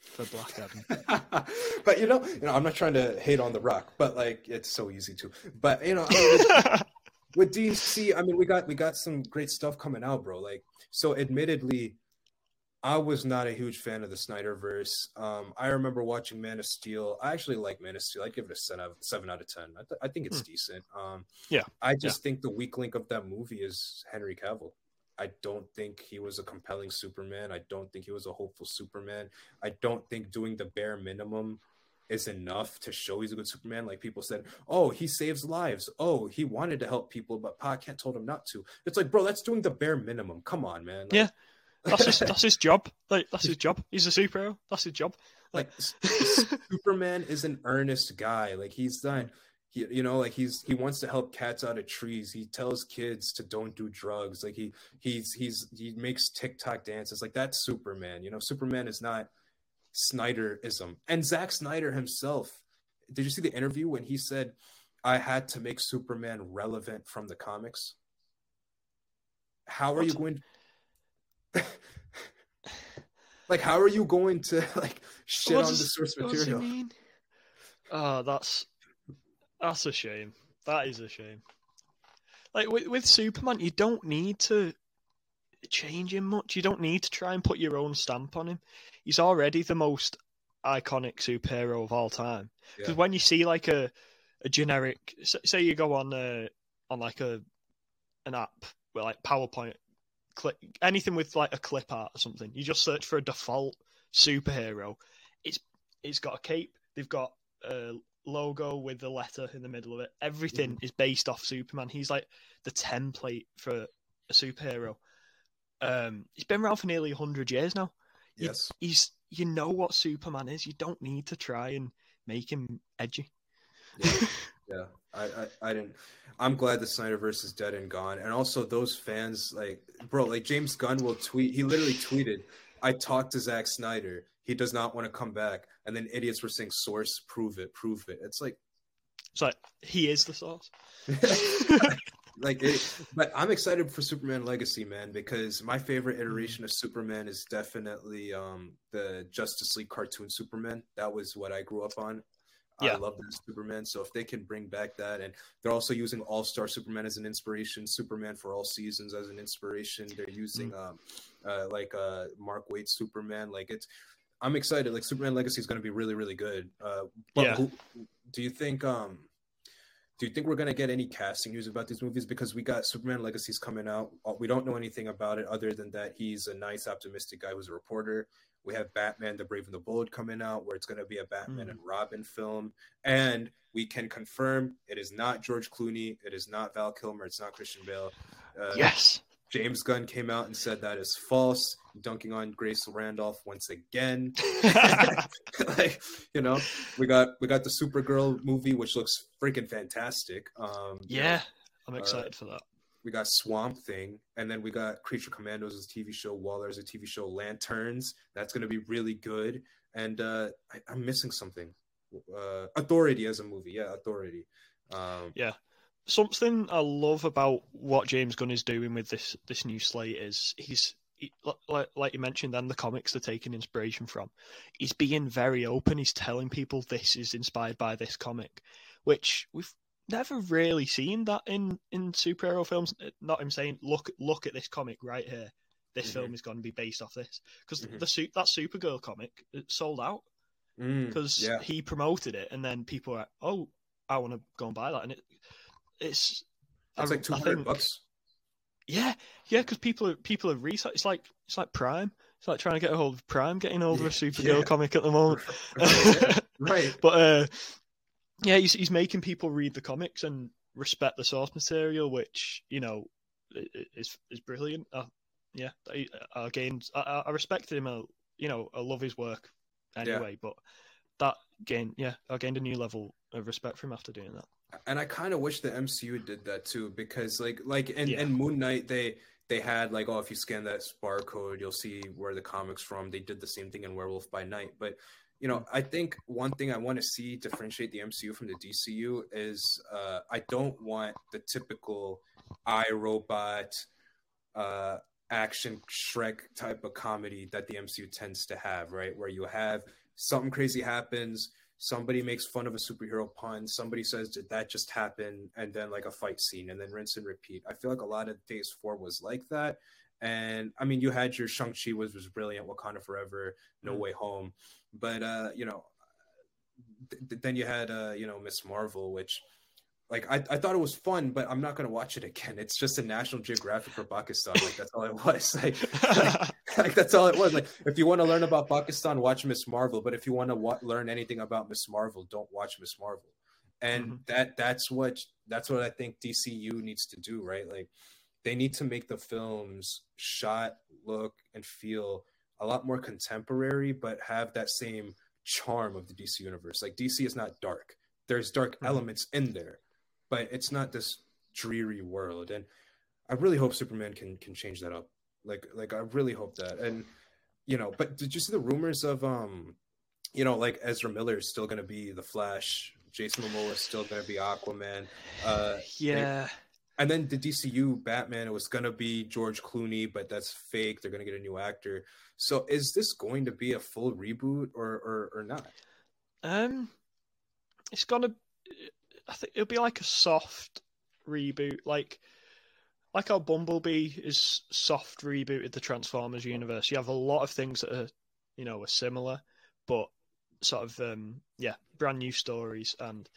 for Black Adam. but you know, you know, I'm not trying to hate on The Rock, but like it's so easy to. But you know, I mean, with, with DC, I mean, we got we got some great stuff coming out, bro. Like, so admittedly, I was not a huge fan of the Snyderverse. Um, I remember watching Man of Steel. I actually like Man of Steel. I give it a seven out of, seven out of ten. I, th- I think it's decent. Um, Yeah, I just think the weak link of that movie is Henry Cavill. I don't think he was a compelling Superman. I don't think he was a hopeful Superman. I don't think doing the bare minimum is enough to show he's a good Superman. Like people said, oh, he saves lives. Oh, he wanted to help people, but Pa Kent told him not to. It's like, bro, that's doing the bare minimum. Come on, man. Like, Yeah. That's his that's his job. Like that's his job. He's a superhero. That's his job. like S- Superman is an earnest guy. Like he's not, he, you know, like he's he wants to help cats out of trees. He tells kids to don't do drugs. Like he he's he's he makes TikTok dances. Like that's Superman. You know, Superman is not Snyderism. And Zack Snyder himself. Did you see the interview when he said, "I had to make Superman relevant from the comics"? How are you going? like, how are you going to like shit on the source material? Oh, that's that's a shame. That is a shame. Like with with Superman, you don't need to change him much. You don't need to try and put your own stamp on him. He's already the most iconic superhero of all time. Because Yeah. when you see like a a generic, say you go on a, on like a an app with like PowerPoint, click anything with like a clip art or something, you just search for a default superhero. It's it's got a cape. They've got a logo with the letter in the middle of it. Everything is based off Superman. He's like the template for a superhero. Um, he's been around for nearly hundred years now. You- Yes. He's you know what Superman is. You don't need to try and make him edgy. Yeah. Yeah, I, I, I didn't. I'm glad the Snyderverse is dead and gone. And also, those fans, like, bro, like James Gunn will tweet. He literally tweeted, "I talked to Zack Snyder. He does not want to come back." And then idiots were saying, "Source, prove it, prove it." It's like, It's like he is the source. like, it, but I'm excited for Superman Legacy, man, because my favorite iteration of Superman is definitely um the Justice League cartoon Superman. That was what I grew up on. yeah. I love that Superman. So if they can bring back that, and they're also using All Star Superman as an inspiration, Superman for all seasons as an inspiration. They're using um, uh, like uh, Mark Waid Superman. Like it's, I'm excited. Like Superman Legacy is going to be really, really good. Uh, but Yeah. who, do you think? Um, do you think we're gonna get any casting news about these movies? Because we got Superman Legacy's coming out. Uh, We don't know anything about it other than that he's a nice, optimistic guy who's a reporter. We have Batman: The Brave and the Bold coming out, where it's gonna be a Batman Mm. and Robin film, and we can confirm it is not George Clooney, it is not Val Kilmer, it's not Christian Bale. Uh, Yes. James Gunn came out and said that is false, dunking on Grace Randolph once again. like you know, we got we got the Supergirl movie, which looks freaking fantastic. Um, you know, yeah, I'm excited for that. we got Swamp Thing, and then we got Creature Commandos as a TV show, Waller as a TV show, Lanterns. That's going to be really good. And uh, I, I'm missing something. Uh, Authority as a movie, yeah, Authority. Um, Something I love about what James Gunn is doing with this this new slate is he's he, like like you mentioned, then the comics they're taking inspiration from. He's being very open. He's telling people this is inspired by this comic, which we've never really seen that in in superhero films. Not him saying, "Look, look at this comic right here. This Mhm. film is going to be based off this." Because Mhm. the suit that Supergirl comic it sold out mm, because yeah, he promoted it, and then people are, "Oh, I want to go and buy that," and it it's it's I- like two hundred bucks. Yeah, yeah, because people are people are research. It's like it's like Prime. It's like trying to get a hold of Prime, getting hold of a Supergirl Yeah. comic at the moment. Yeah, right. but uh, yeah, he's he's making people read the comics and respect the source material, which you know i- i- is is brilliant. Uh, yeah, I, I gained I, I respected him. I, you know, I love his work anyway, but that gained yeah, I gained a new level of respect for him after doing that. and I kind of wish the MCU did that too, because like like in, Yeah. in Moon Knight they they had like oh if you scan that barcode you'll see where the comics from. They did the same thing in Werewolf by Night, but you know I think one thing I want to see differentiate the MCU from the DCU is uh, I don't want the typical iRobot uh, action Shrek type of comedy that the MCU tends to have, right? Where you have something crazy happens somebody makes fun of a superhero pun somebody says did that just happen and then like a fight scene and then rinse and repeat i feel like a lot of phase four was like that and i mean you had your shang-chi was was brilliant wakanda forever no Mm. way home but uh you know th- then you had uh you know miss marvel which like I, I thought it was fun but i'm not gonna watch it again it's just a national geographic for pakistan like that's all it was like like that's all it was. Like if you want to learn about Pakistan, watch Miss Marvel. But if you want to wa- learn anything about Miss Marvel, don't watch Miss Marvel. And Mhm. that that's what that's what I think DCU needs to do, right? Like they need to make the films shot, look, and feel a lot more contemporary, but have that same charm of the DC universe. Like DC is not dark. There's dark Mhm. elements in there, but it's not this dreary world. And I really hope Superman can can change that up. Like like I really hope that. And you know, but did you see the rumors of um, you know, like Ezra Miller is still gonna be the Flash, Jason Momoa is still gonna be Aquaman. Uh yeah, and then the DCU Batman, it was gonna be George Clooney, but that's fake. They're gonna get a new actor. So is this going to be a full reboot or or, or not? um, it's gonna. I think it'll be like a soft reboot, like like how Bumblebee is soft rebooted the Transformers universe. You have a lot of things that are, you know, are similar, but sort of um, yeah, brand new stories and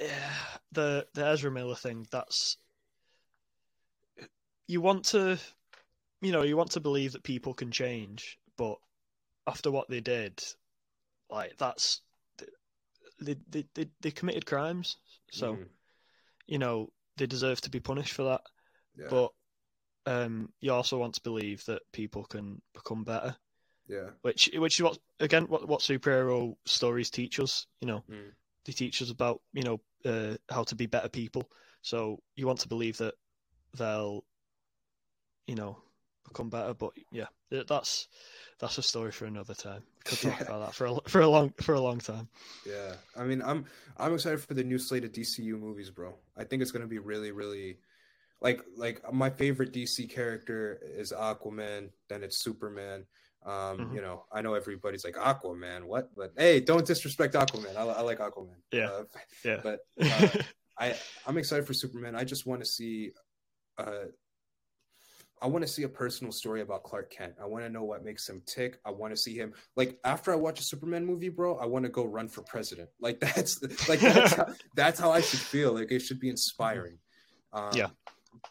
yeah, the the Ezra Miller thing. That's you want to, you know, you want to believe that people can change, but after what they did, like that's they they they, they committed crimes, so Mm, you know they deserve to be punished for that. yeah, But um, you also want to believe that people can become better, yeah, which which is what again what what superhero stories teach us. You know, Mm. they teach us about you know uh, how to be better people. So you want to believe that they'll, you know, become better. But yeah, that's that's a story for another time. Could talk Yeah. about that for a for a long for a long time. yeah. I mean, I'm I'm excited for the new slate of DCU movies, bro. I think it's gonna be really, really like like my favorite DC character is Aquaman. Then it's Superman. Um, Mhm. you know, I know everybody's like Aquaman, what? But hey, don't disrespect Aquaman. I, I like Aquaman. Yeah. Uh, Yeah. but uh, I I'm excited for Superman. I just want to see uh I want to see a personal story about Clark Kent. I want to know what makes him tick. I want to see him like after I watch a Superman movie, bro. I want to go run for president. Like that's like that's how, that's how I should feel. Like it should be inspiring. Um, Yeah.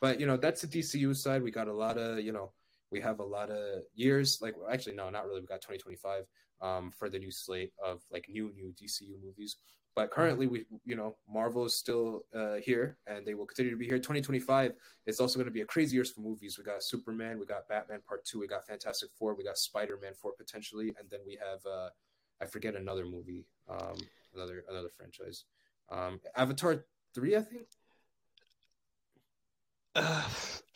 But you know that's the DCU side. We got a lot of you know we have a lot of years. Like actually no, not really. We got 2025 um, for the new slate of like new new DCU movies. But currently, we you know Marvel is still uh, here, and they will continue to be here. 2025 is also going to be a crazy years for movies. We got Superman, we got Batman Part Two, we got Fantastic Four, we got Spider Man Four potentially, and then we have uh, I forget another movie, um, another another franchise, um, Avatar Three, I think. Uh,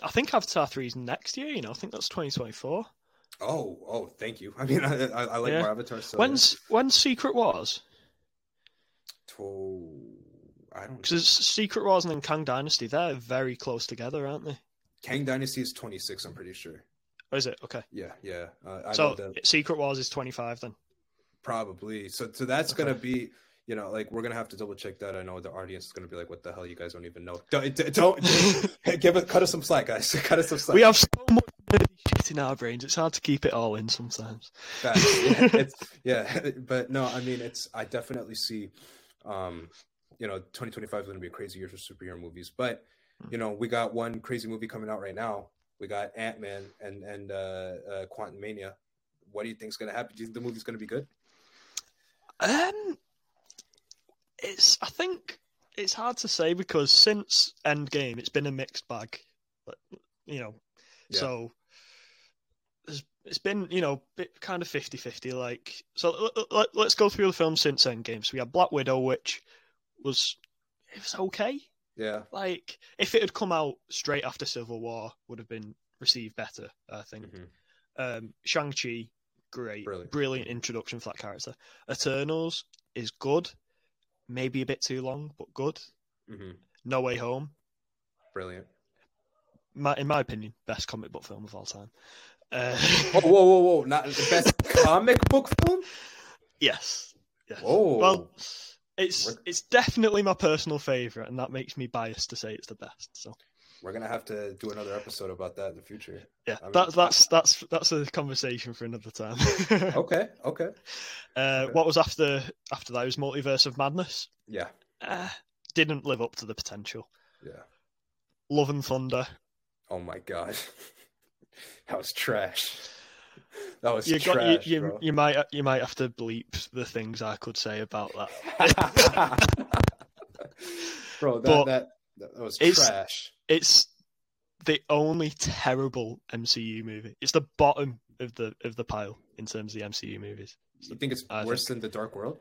I think Avatar three is next year. You know, I think that's twenty twenty four. Oh, oh, thank you. I mean, I, I, I like Yeah. more Avatar. So When's when's Secret Wars? To, I don't. Because Secret Wars and then Kang Dynasty, they're very close together, aren't they? Kang Dynasty is 26. I'm pretty sure. Or is it okay? Yeah, yeah. Uh, I so Secret Wars is twenty five then. probably. So, so that's Okay. gonna be. You know, like we're gonna have to double check that. I know the audience is gonna be like, "What the hell? You guys don't even know." Don't, don't give it. Cut us some slack, guys. Cut us some slack. we have so much shit in our brains. It's hard to keep it all in sometimes. Facts. yeah, it's, yeah, but no, I mean, it's. I definitely see, um, you know, 2025 is going to be a crazy year for superhero movies. But you know, we got one crazy movie coming out right now. We got Ant Man and and uh, uh, Quantumania. What do you think is gonna happen? Do you think the movie's gonna be good? Um, it's I think it's hard to say because since Endgame, it's been a mixed bag. But, you know, Yeah. so it's, been you know bit kind of 50-50 Like, so l- l- let's go through the films since Endgame. So we had Black Widow, which was it was okay. Yeah, Like, if it had come out straight after Civil War, would have been received better. I think. Mhm. Um, Shang Chi, great, Brilliant. brilliant introduction for that character. Eternals is good, maybe a bit too long, but good. hmm No Way Home, brilliant. my, in my opinion, best comic book film of all time. Uh, Oh, whoa, whoa, whoa! Not the best comic book film. yes, yes. Whoa. Well, it's We're- it's definitely my personal favorite, and that makes me biased to say it's the best. So We're gonna have to do another episode about that in the future. yeah, I mean- that's that's that's that's a conversation for another time. Okay, okay, Uh, Okay. what was after after that? It was Multiverse of Madness. yeah, Uh, didn't live up to the potential. yeah. Love and Thunder. Oh my god, that was trash. That was You got trash, you, you, bro. you might you might have to bleep the things I could say about that. bro, that, that that was it's- trash. It's the only terrible MCU movie. It's the bottom of the of the pile in terms of the MCU movies. You think it's I worse than the Dark World?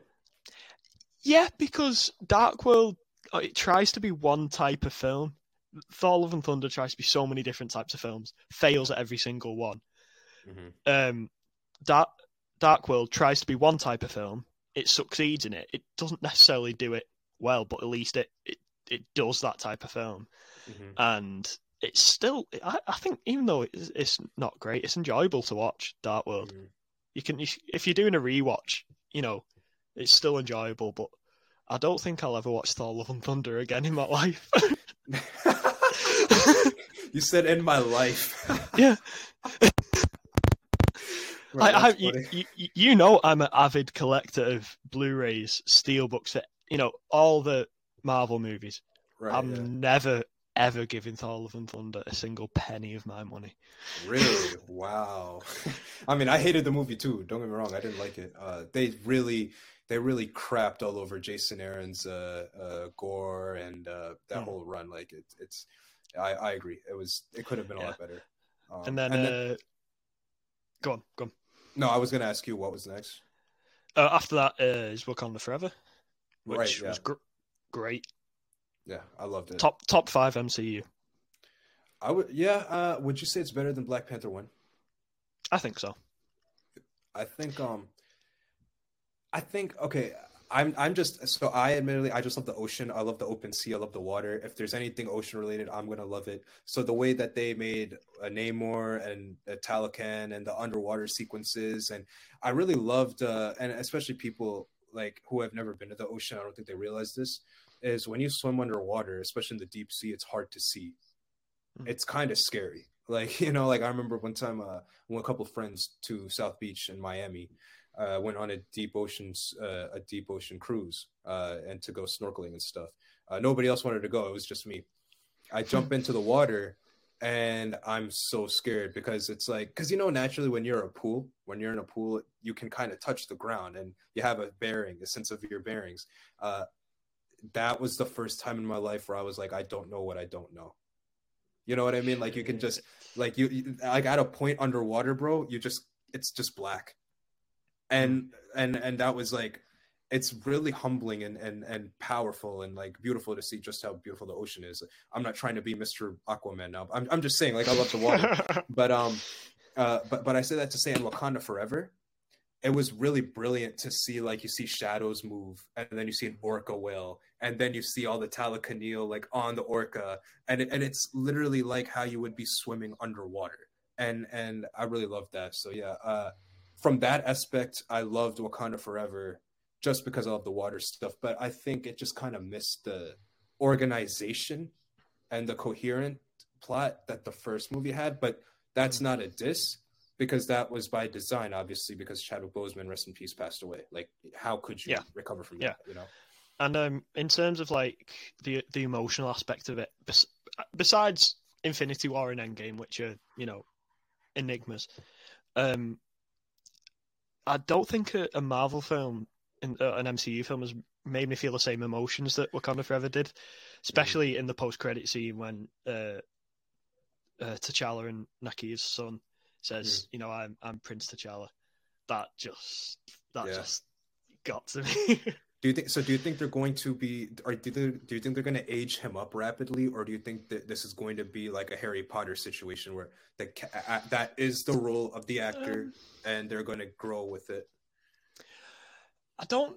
Yeah, because Dark World uh, it tries to be one type of film. Thor: Love and Thunder tries to be so many different types of films, fails at every single one. Mhm. um, Dark Dark World tries to be one type of film. It succeeds in it. It doesn't necessarily do it well, but at least it it, it does that type of film, Mhm. and it's still. I, I think even though it's, it's not great, it's enjoyable to watch. Dark World. Mhm. You can if you're doing a rewatch, you know, it's still enjoyable. But I don't think I'll ever watch Thor: Love and Thunder again in my life. you said in my life. yeah, Bro, I, I, you, you, you know, I'm an avid collector of Blu-rays, steelbooks, you know all the Marvel movies. Right, I'm yeah. never ever giving Thor: and Thunder a single penny of my money. Really? Wow. I mean, I hated the movie too. Don't get me wrong. I didn't like it. Uh, they really, they really crapped all over Jason Aaron's uh, uh, Gorr and uh, that Mm. whole run. Like it, it's, I, I agree. It was, it could have been a lot better. Um, and then, uh, go on, go on. no, I was gonna ask you what was next. Uh, after that uh, is Wakanda Forever, which Right, yeah. was gr- great. Yeah, I loved it. Top top five MCU. I would, yeah. Uh, would you say it's better than Black Panther one? I think so. I think um I think okay, I'm I'm just so I admittedly I just love the ocean. I love the open sea. I love the water. If there's anything ocean related, I'm gonna love it. So the way that they made a Namor and a Talokan and the underwater sequences, and I really loved, uh, and especially people like who have never been to the ocean. I don't think they realize this is when you swim underwater, especially in the deep sea, it's hard to see. Mhm. It's kind of scary. Like you know, like I remember one time, uh, a couple friends to South Beach in Miami, uh, went on a deep oceans uh, a deep ocean cruise uh, and to go snorkeling and stuff. Uh, nobody else wanted to go. It was just me. I jump into the water and I'm so scared because it's like because you know naturally when you're a pool when you're in a pool you can kind of touch the ground and you have a bearing a sense of your bearings. Uh, that was the first time in my life where I was like I don't know what I don't know. You know what I mean? Like you can just like you like at a point underwater, bro. You just it's just black and and and that was like it's really humbling and and and powerful and like beautiful to see just how beautiful the ocean is. I'm not trying to be mr aquaman now. I'm, I'm just saying like i love the water. But um uh but but i say that to say in wakanda forever it was really brilliant to see like you see shadows move and then you see an orca whale and then you see all the Talokanil like on the orca and it, and it's literally like how you would be swimming underwater. And and i really love that. So yeah uh from that aspect i loved wakanda forever just because I love the water stuff, but I think it just kind of missed the organization and the coherent plot that the first movie had. But that's not a diss because that was by design, obviously, because Chadwick Boseman, rest in peace, passed away. Like, how could you Yeah. recover from Yeah. that? You know? And um, in terms of like the the emotional aspect of it, bes- besides Infinity War and Endgame, which are you know enigmas, um, I don't think a, a Marvel film, in, uh, an MCU film, has made me feel the same emotions that Wakanda Forever did, especially mm. in the post-credit scene when uh, uh, T'Challa and Nakia's son says, mm. "You know, I'm I'm Prince T'Challa." That just that yeah. just got to me. do you think so? Do you think they're going to be, or do they, do you think they're going to age him up rapidly, or do you think that this is going to be like a Harry Potter situation where the that is the role of the actor, um, and they're going to grow with it? I don't,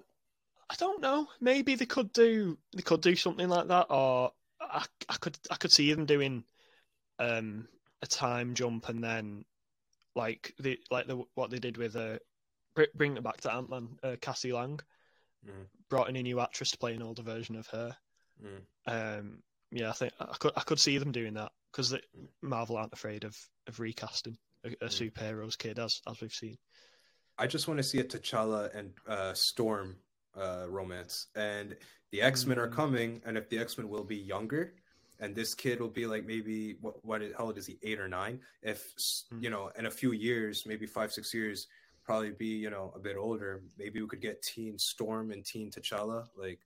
I don't know. Maybe they could do they could do something like that, or I, I could I could see them doing um, a time jump and then like the like the what they did with uh, bring it back to Ant Man, uh, Cassie Lang, mm. brought in a new actress to play an older version of her. Mm. Um, yeah, I think I could I could see them doing that because Marvel aren't afraid of of recasting a, a mm. superheroes kid as as we've seen. I just want to see a T'Challa and uh, Storm uh, romance, and the X Men are mm. coming, and if the X Men will be younger, and this kid will be like maybe what what how old is he eight or nine if mm-hmm. you know in a few years maybe five six years probably be you know a bit older maybe we could get teen storm and teen t'challa like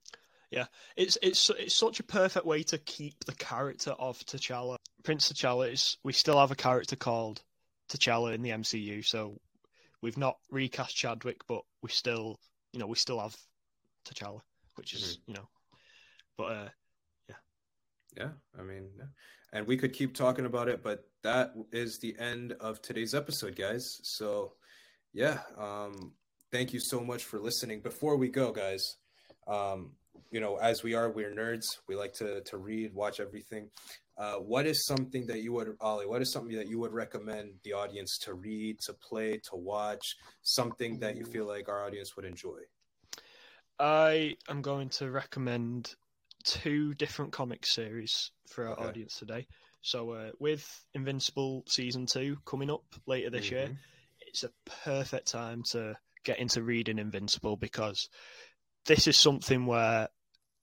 yeah it's it's it's such a perfect way to keep the character of t'challa prince t'challa is we still have a character called t'challa in the mcu so we've not recast chadwick but we still you know we still have t'challa which is mm-hmm. you know but uh yeah, Yeah, I mean, yeah. and we could keep talking about it, but that is the end of today's episode, guys. So, yeah, um, thank you so much for listening. Before we go, guys, um, you know, as we are, we're nerds. We like to to read, watch everything. Uh, what is something that you would, Oli? What is something that you would recommend the audience to read, to play, to watch? Something that you feel like our audience would enjoy. I am going to recommend two different comic series for our okay. audience today. So, uh, with Invincible season two coming up later this mm-hmm. year, it's a perfect time to get into reading Invincible because this is something where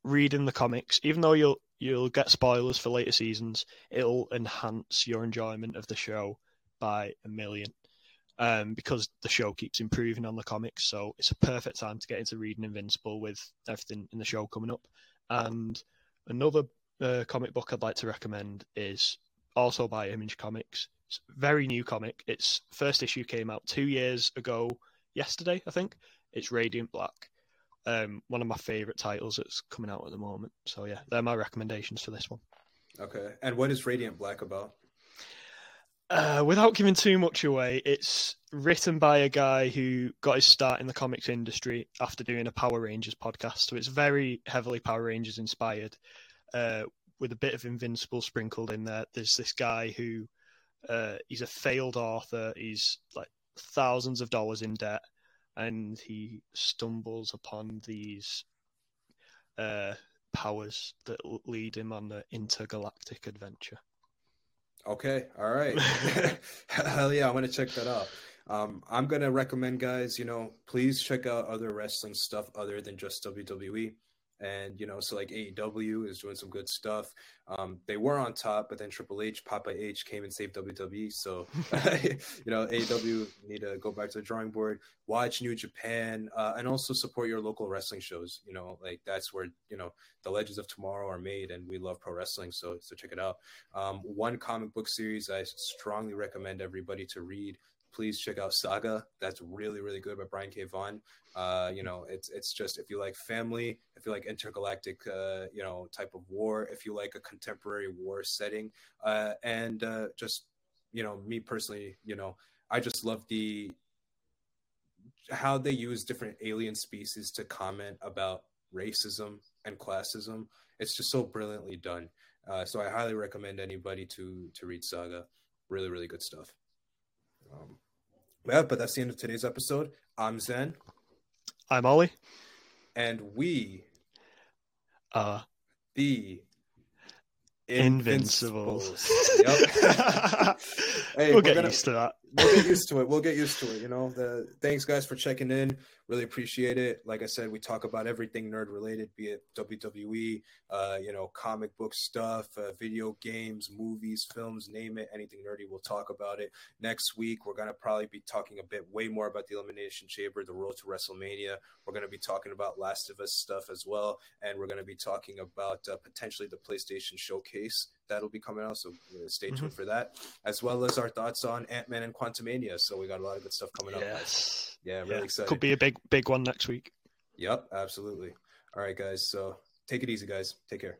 reading the comics, even though you'll you'll get spoilers for later seasons, it'll enhance your enjoyment of the show by a million. Um, because the show keeps improving on the comics, so it's a perfect time to get into reading Invincible with everything in the show coming up. And another uh, comic book I'd like to recommend is also by Image Comics. It's a very new comic. Its first issue came out two years ago, yesterday, I think. It's Radiant Black. Um, one of my favorite titles that's coming out at the moment. So yeah, they're my recommendations for this one. Okay, and what is Radiant Black about? Uh, without giving too much away, it's written by a guy who got his start in the comics industry after doing a Power Rangers podcast. So it's very heavily Power Rangers inspired, uh, with a bit of Invincible sprinkled in there. There's this guy who uh, he's a failed author. He's like thousands of dollars in debt, and he stumbles upon these uh, powers that lead him on an intergalactic adventure. Okay, all right. Hell yeah, I'm gonna check that out. Um, I'm gonna recommend guys, you know, please check out other wrestling stuff other than just WWE and you know, so like AEW is doing some good stuff. Um, they were on top, but then Triple H, Papa H came and saved WWE. So you know, AEW need to go back to the drawing board, watch New Japan, uh, and also support your local wrestling shows. You know, like that's where you know the Legends of Tomorrow are made, and we love pro wrestling. So so check it out. Um, one comic book series I strongly recommend everybody to read please check out Saga. That's really, really good by Brian K. Vaughan. Uh, you know, it's it's just if you like family, if you like intergalactic, uh, you know, type of war, if you like a contemporary war setting, uh, and uh, just you know, me personally, you know, I just love the how they use different alien species to comment about racism and classism. It's just so brilliantly done. Uh, so I highly recommend anybody to to read Saga. Really, really good stuff. Um, yeah, but that's the end of today's episode. I'm Zan. I'm Oli. And we are the Yep. hey, we'll get gonna, used to that. we'll get used to it. We'll get used to it. You know. The thanks guys for checking in. Really appreciate it. Like I said, we talk about everything nerd related, be it WWE, uh, you know, comic book stuff, uh, video games, movies, films, name it, anything nerdy. We'll talk about it next week. We're gonna probably be talking a bit way more about the Elimination Chamber, the road to WrestleMania. We're gonna be talking about Last of Us stuff as well, and we're gonna be talking about uh, potentially the PlayStation Showcase that'll be coming out. So uh, stay tuned mm-hmm. for that, as well as our thoughts on Ant Man and Quantumania. So we got a lot of good stuff coming yes. up. Yes, yeah, really yeah. Really excited. Could be a big, big one next week. Yep, absolutely. All right, guys. So take it easy, guys. Take care.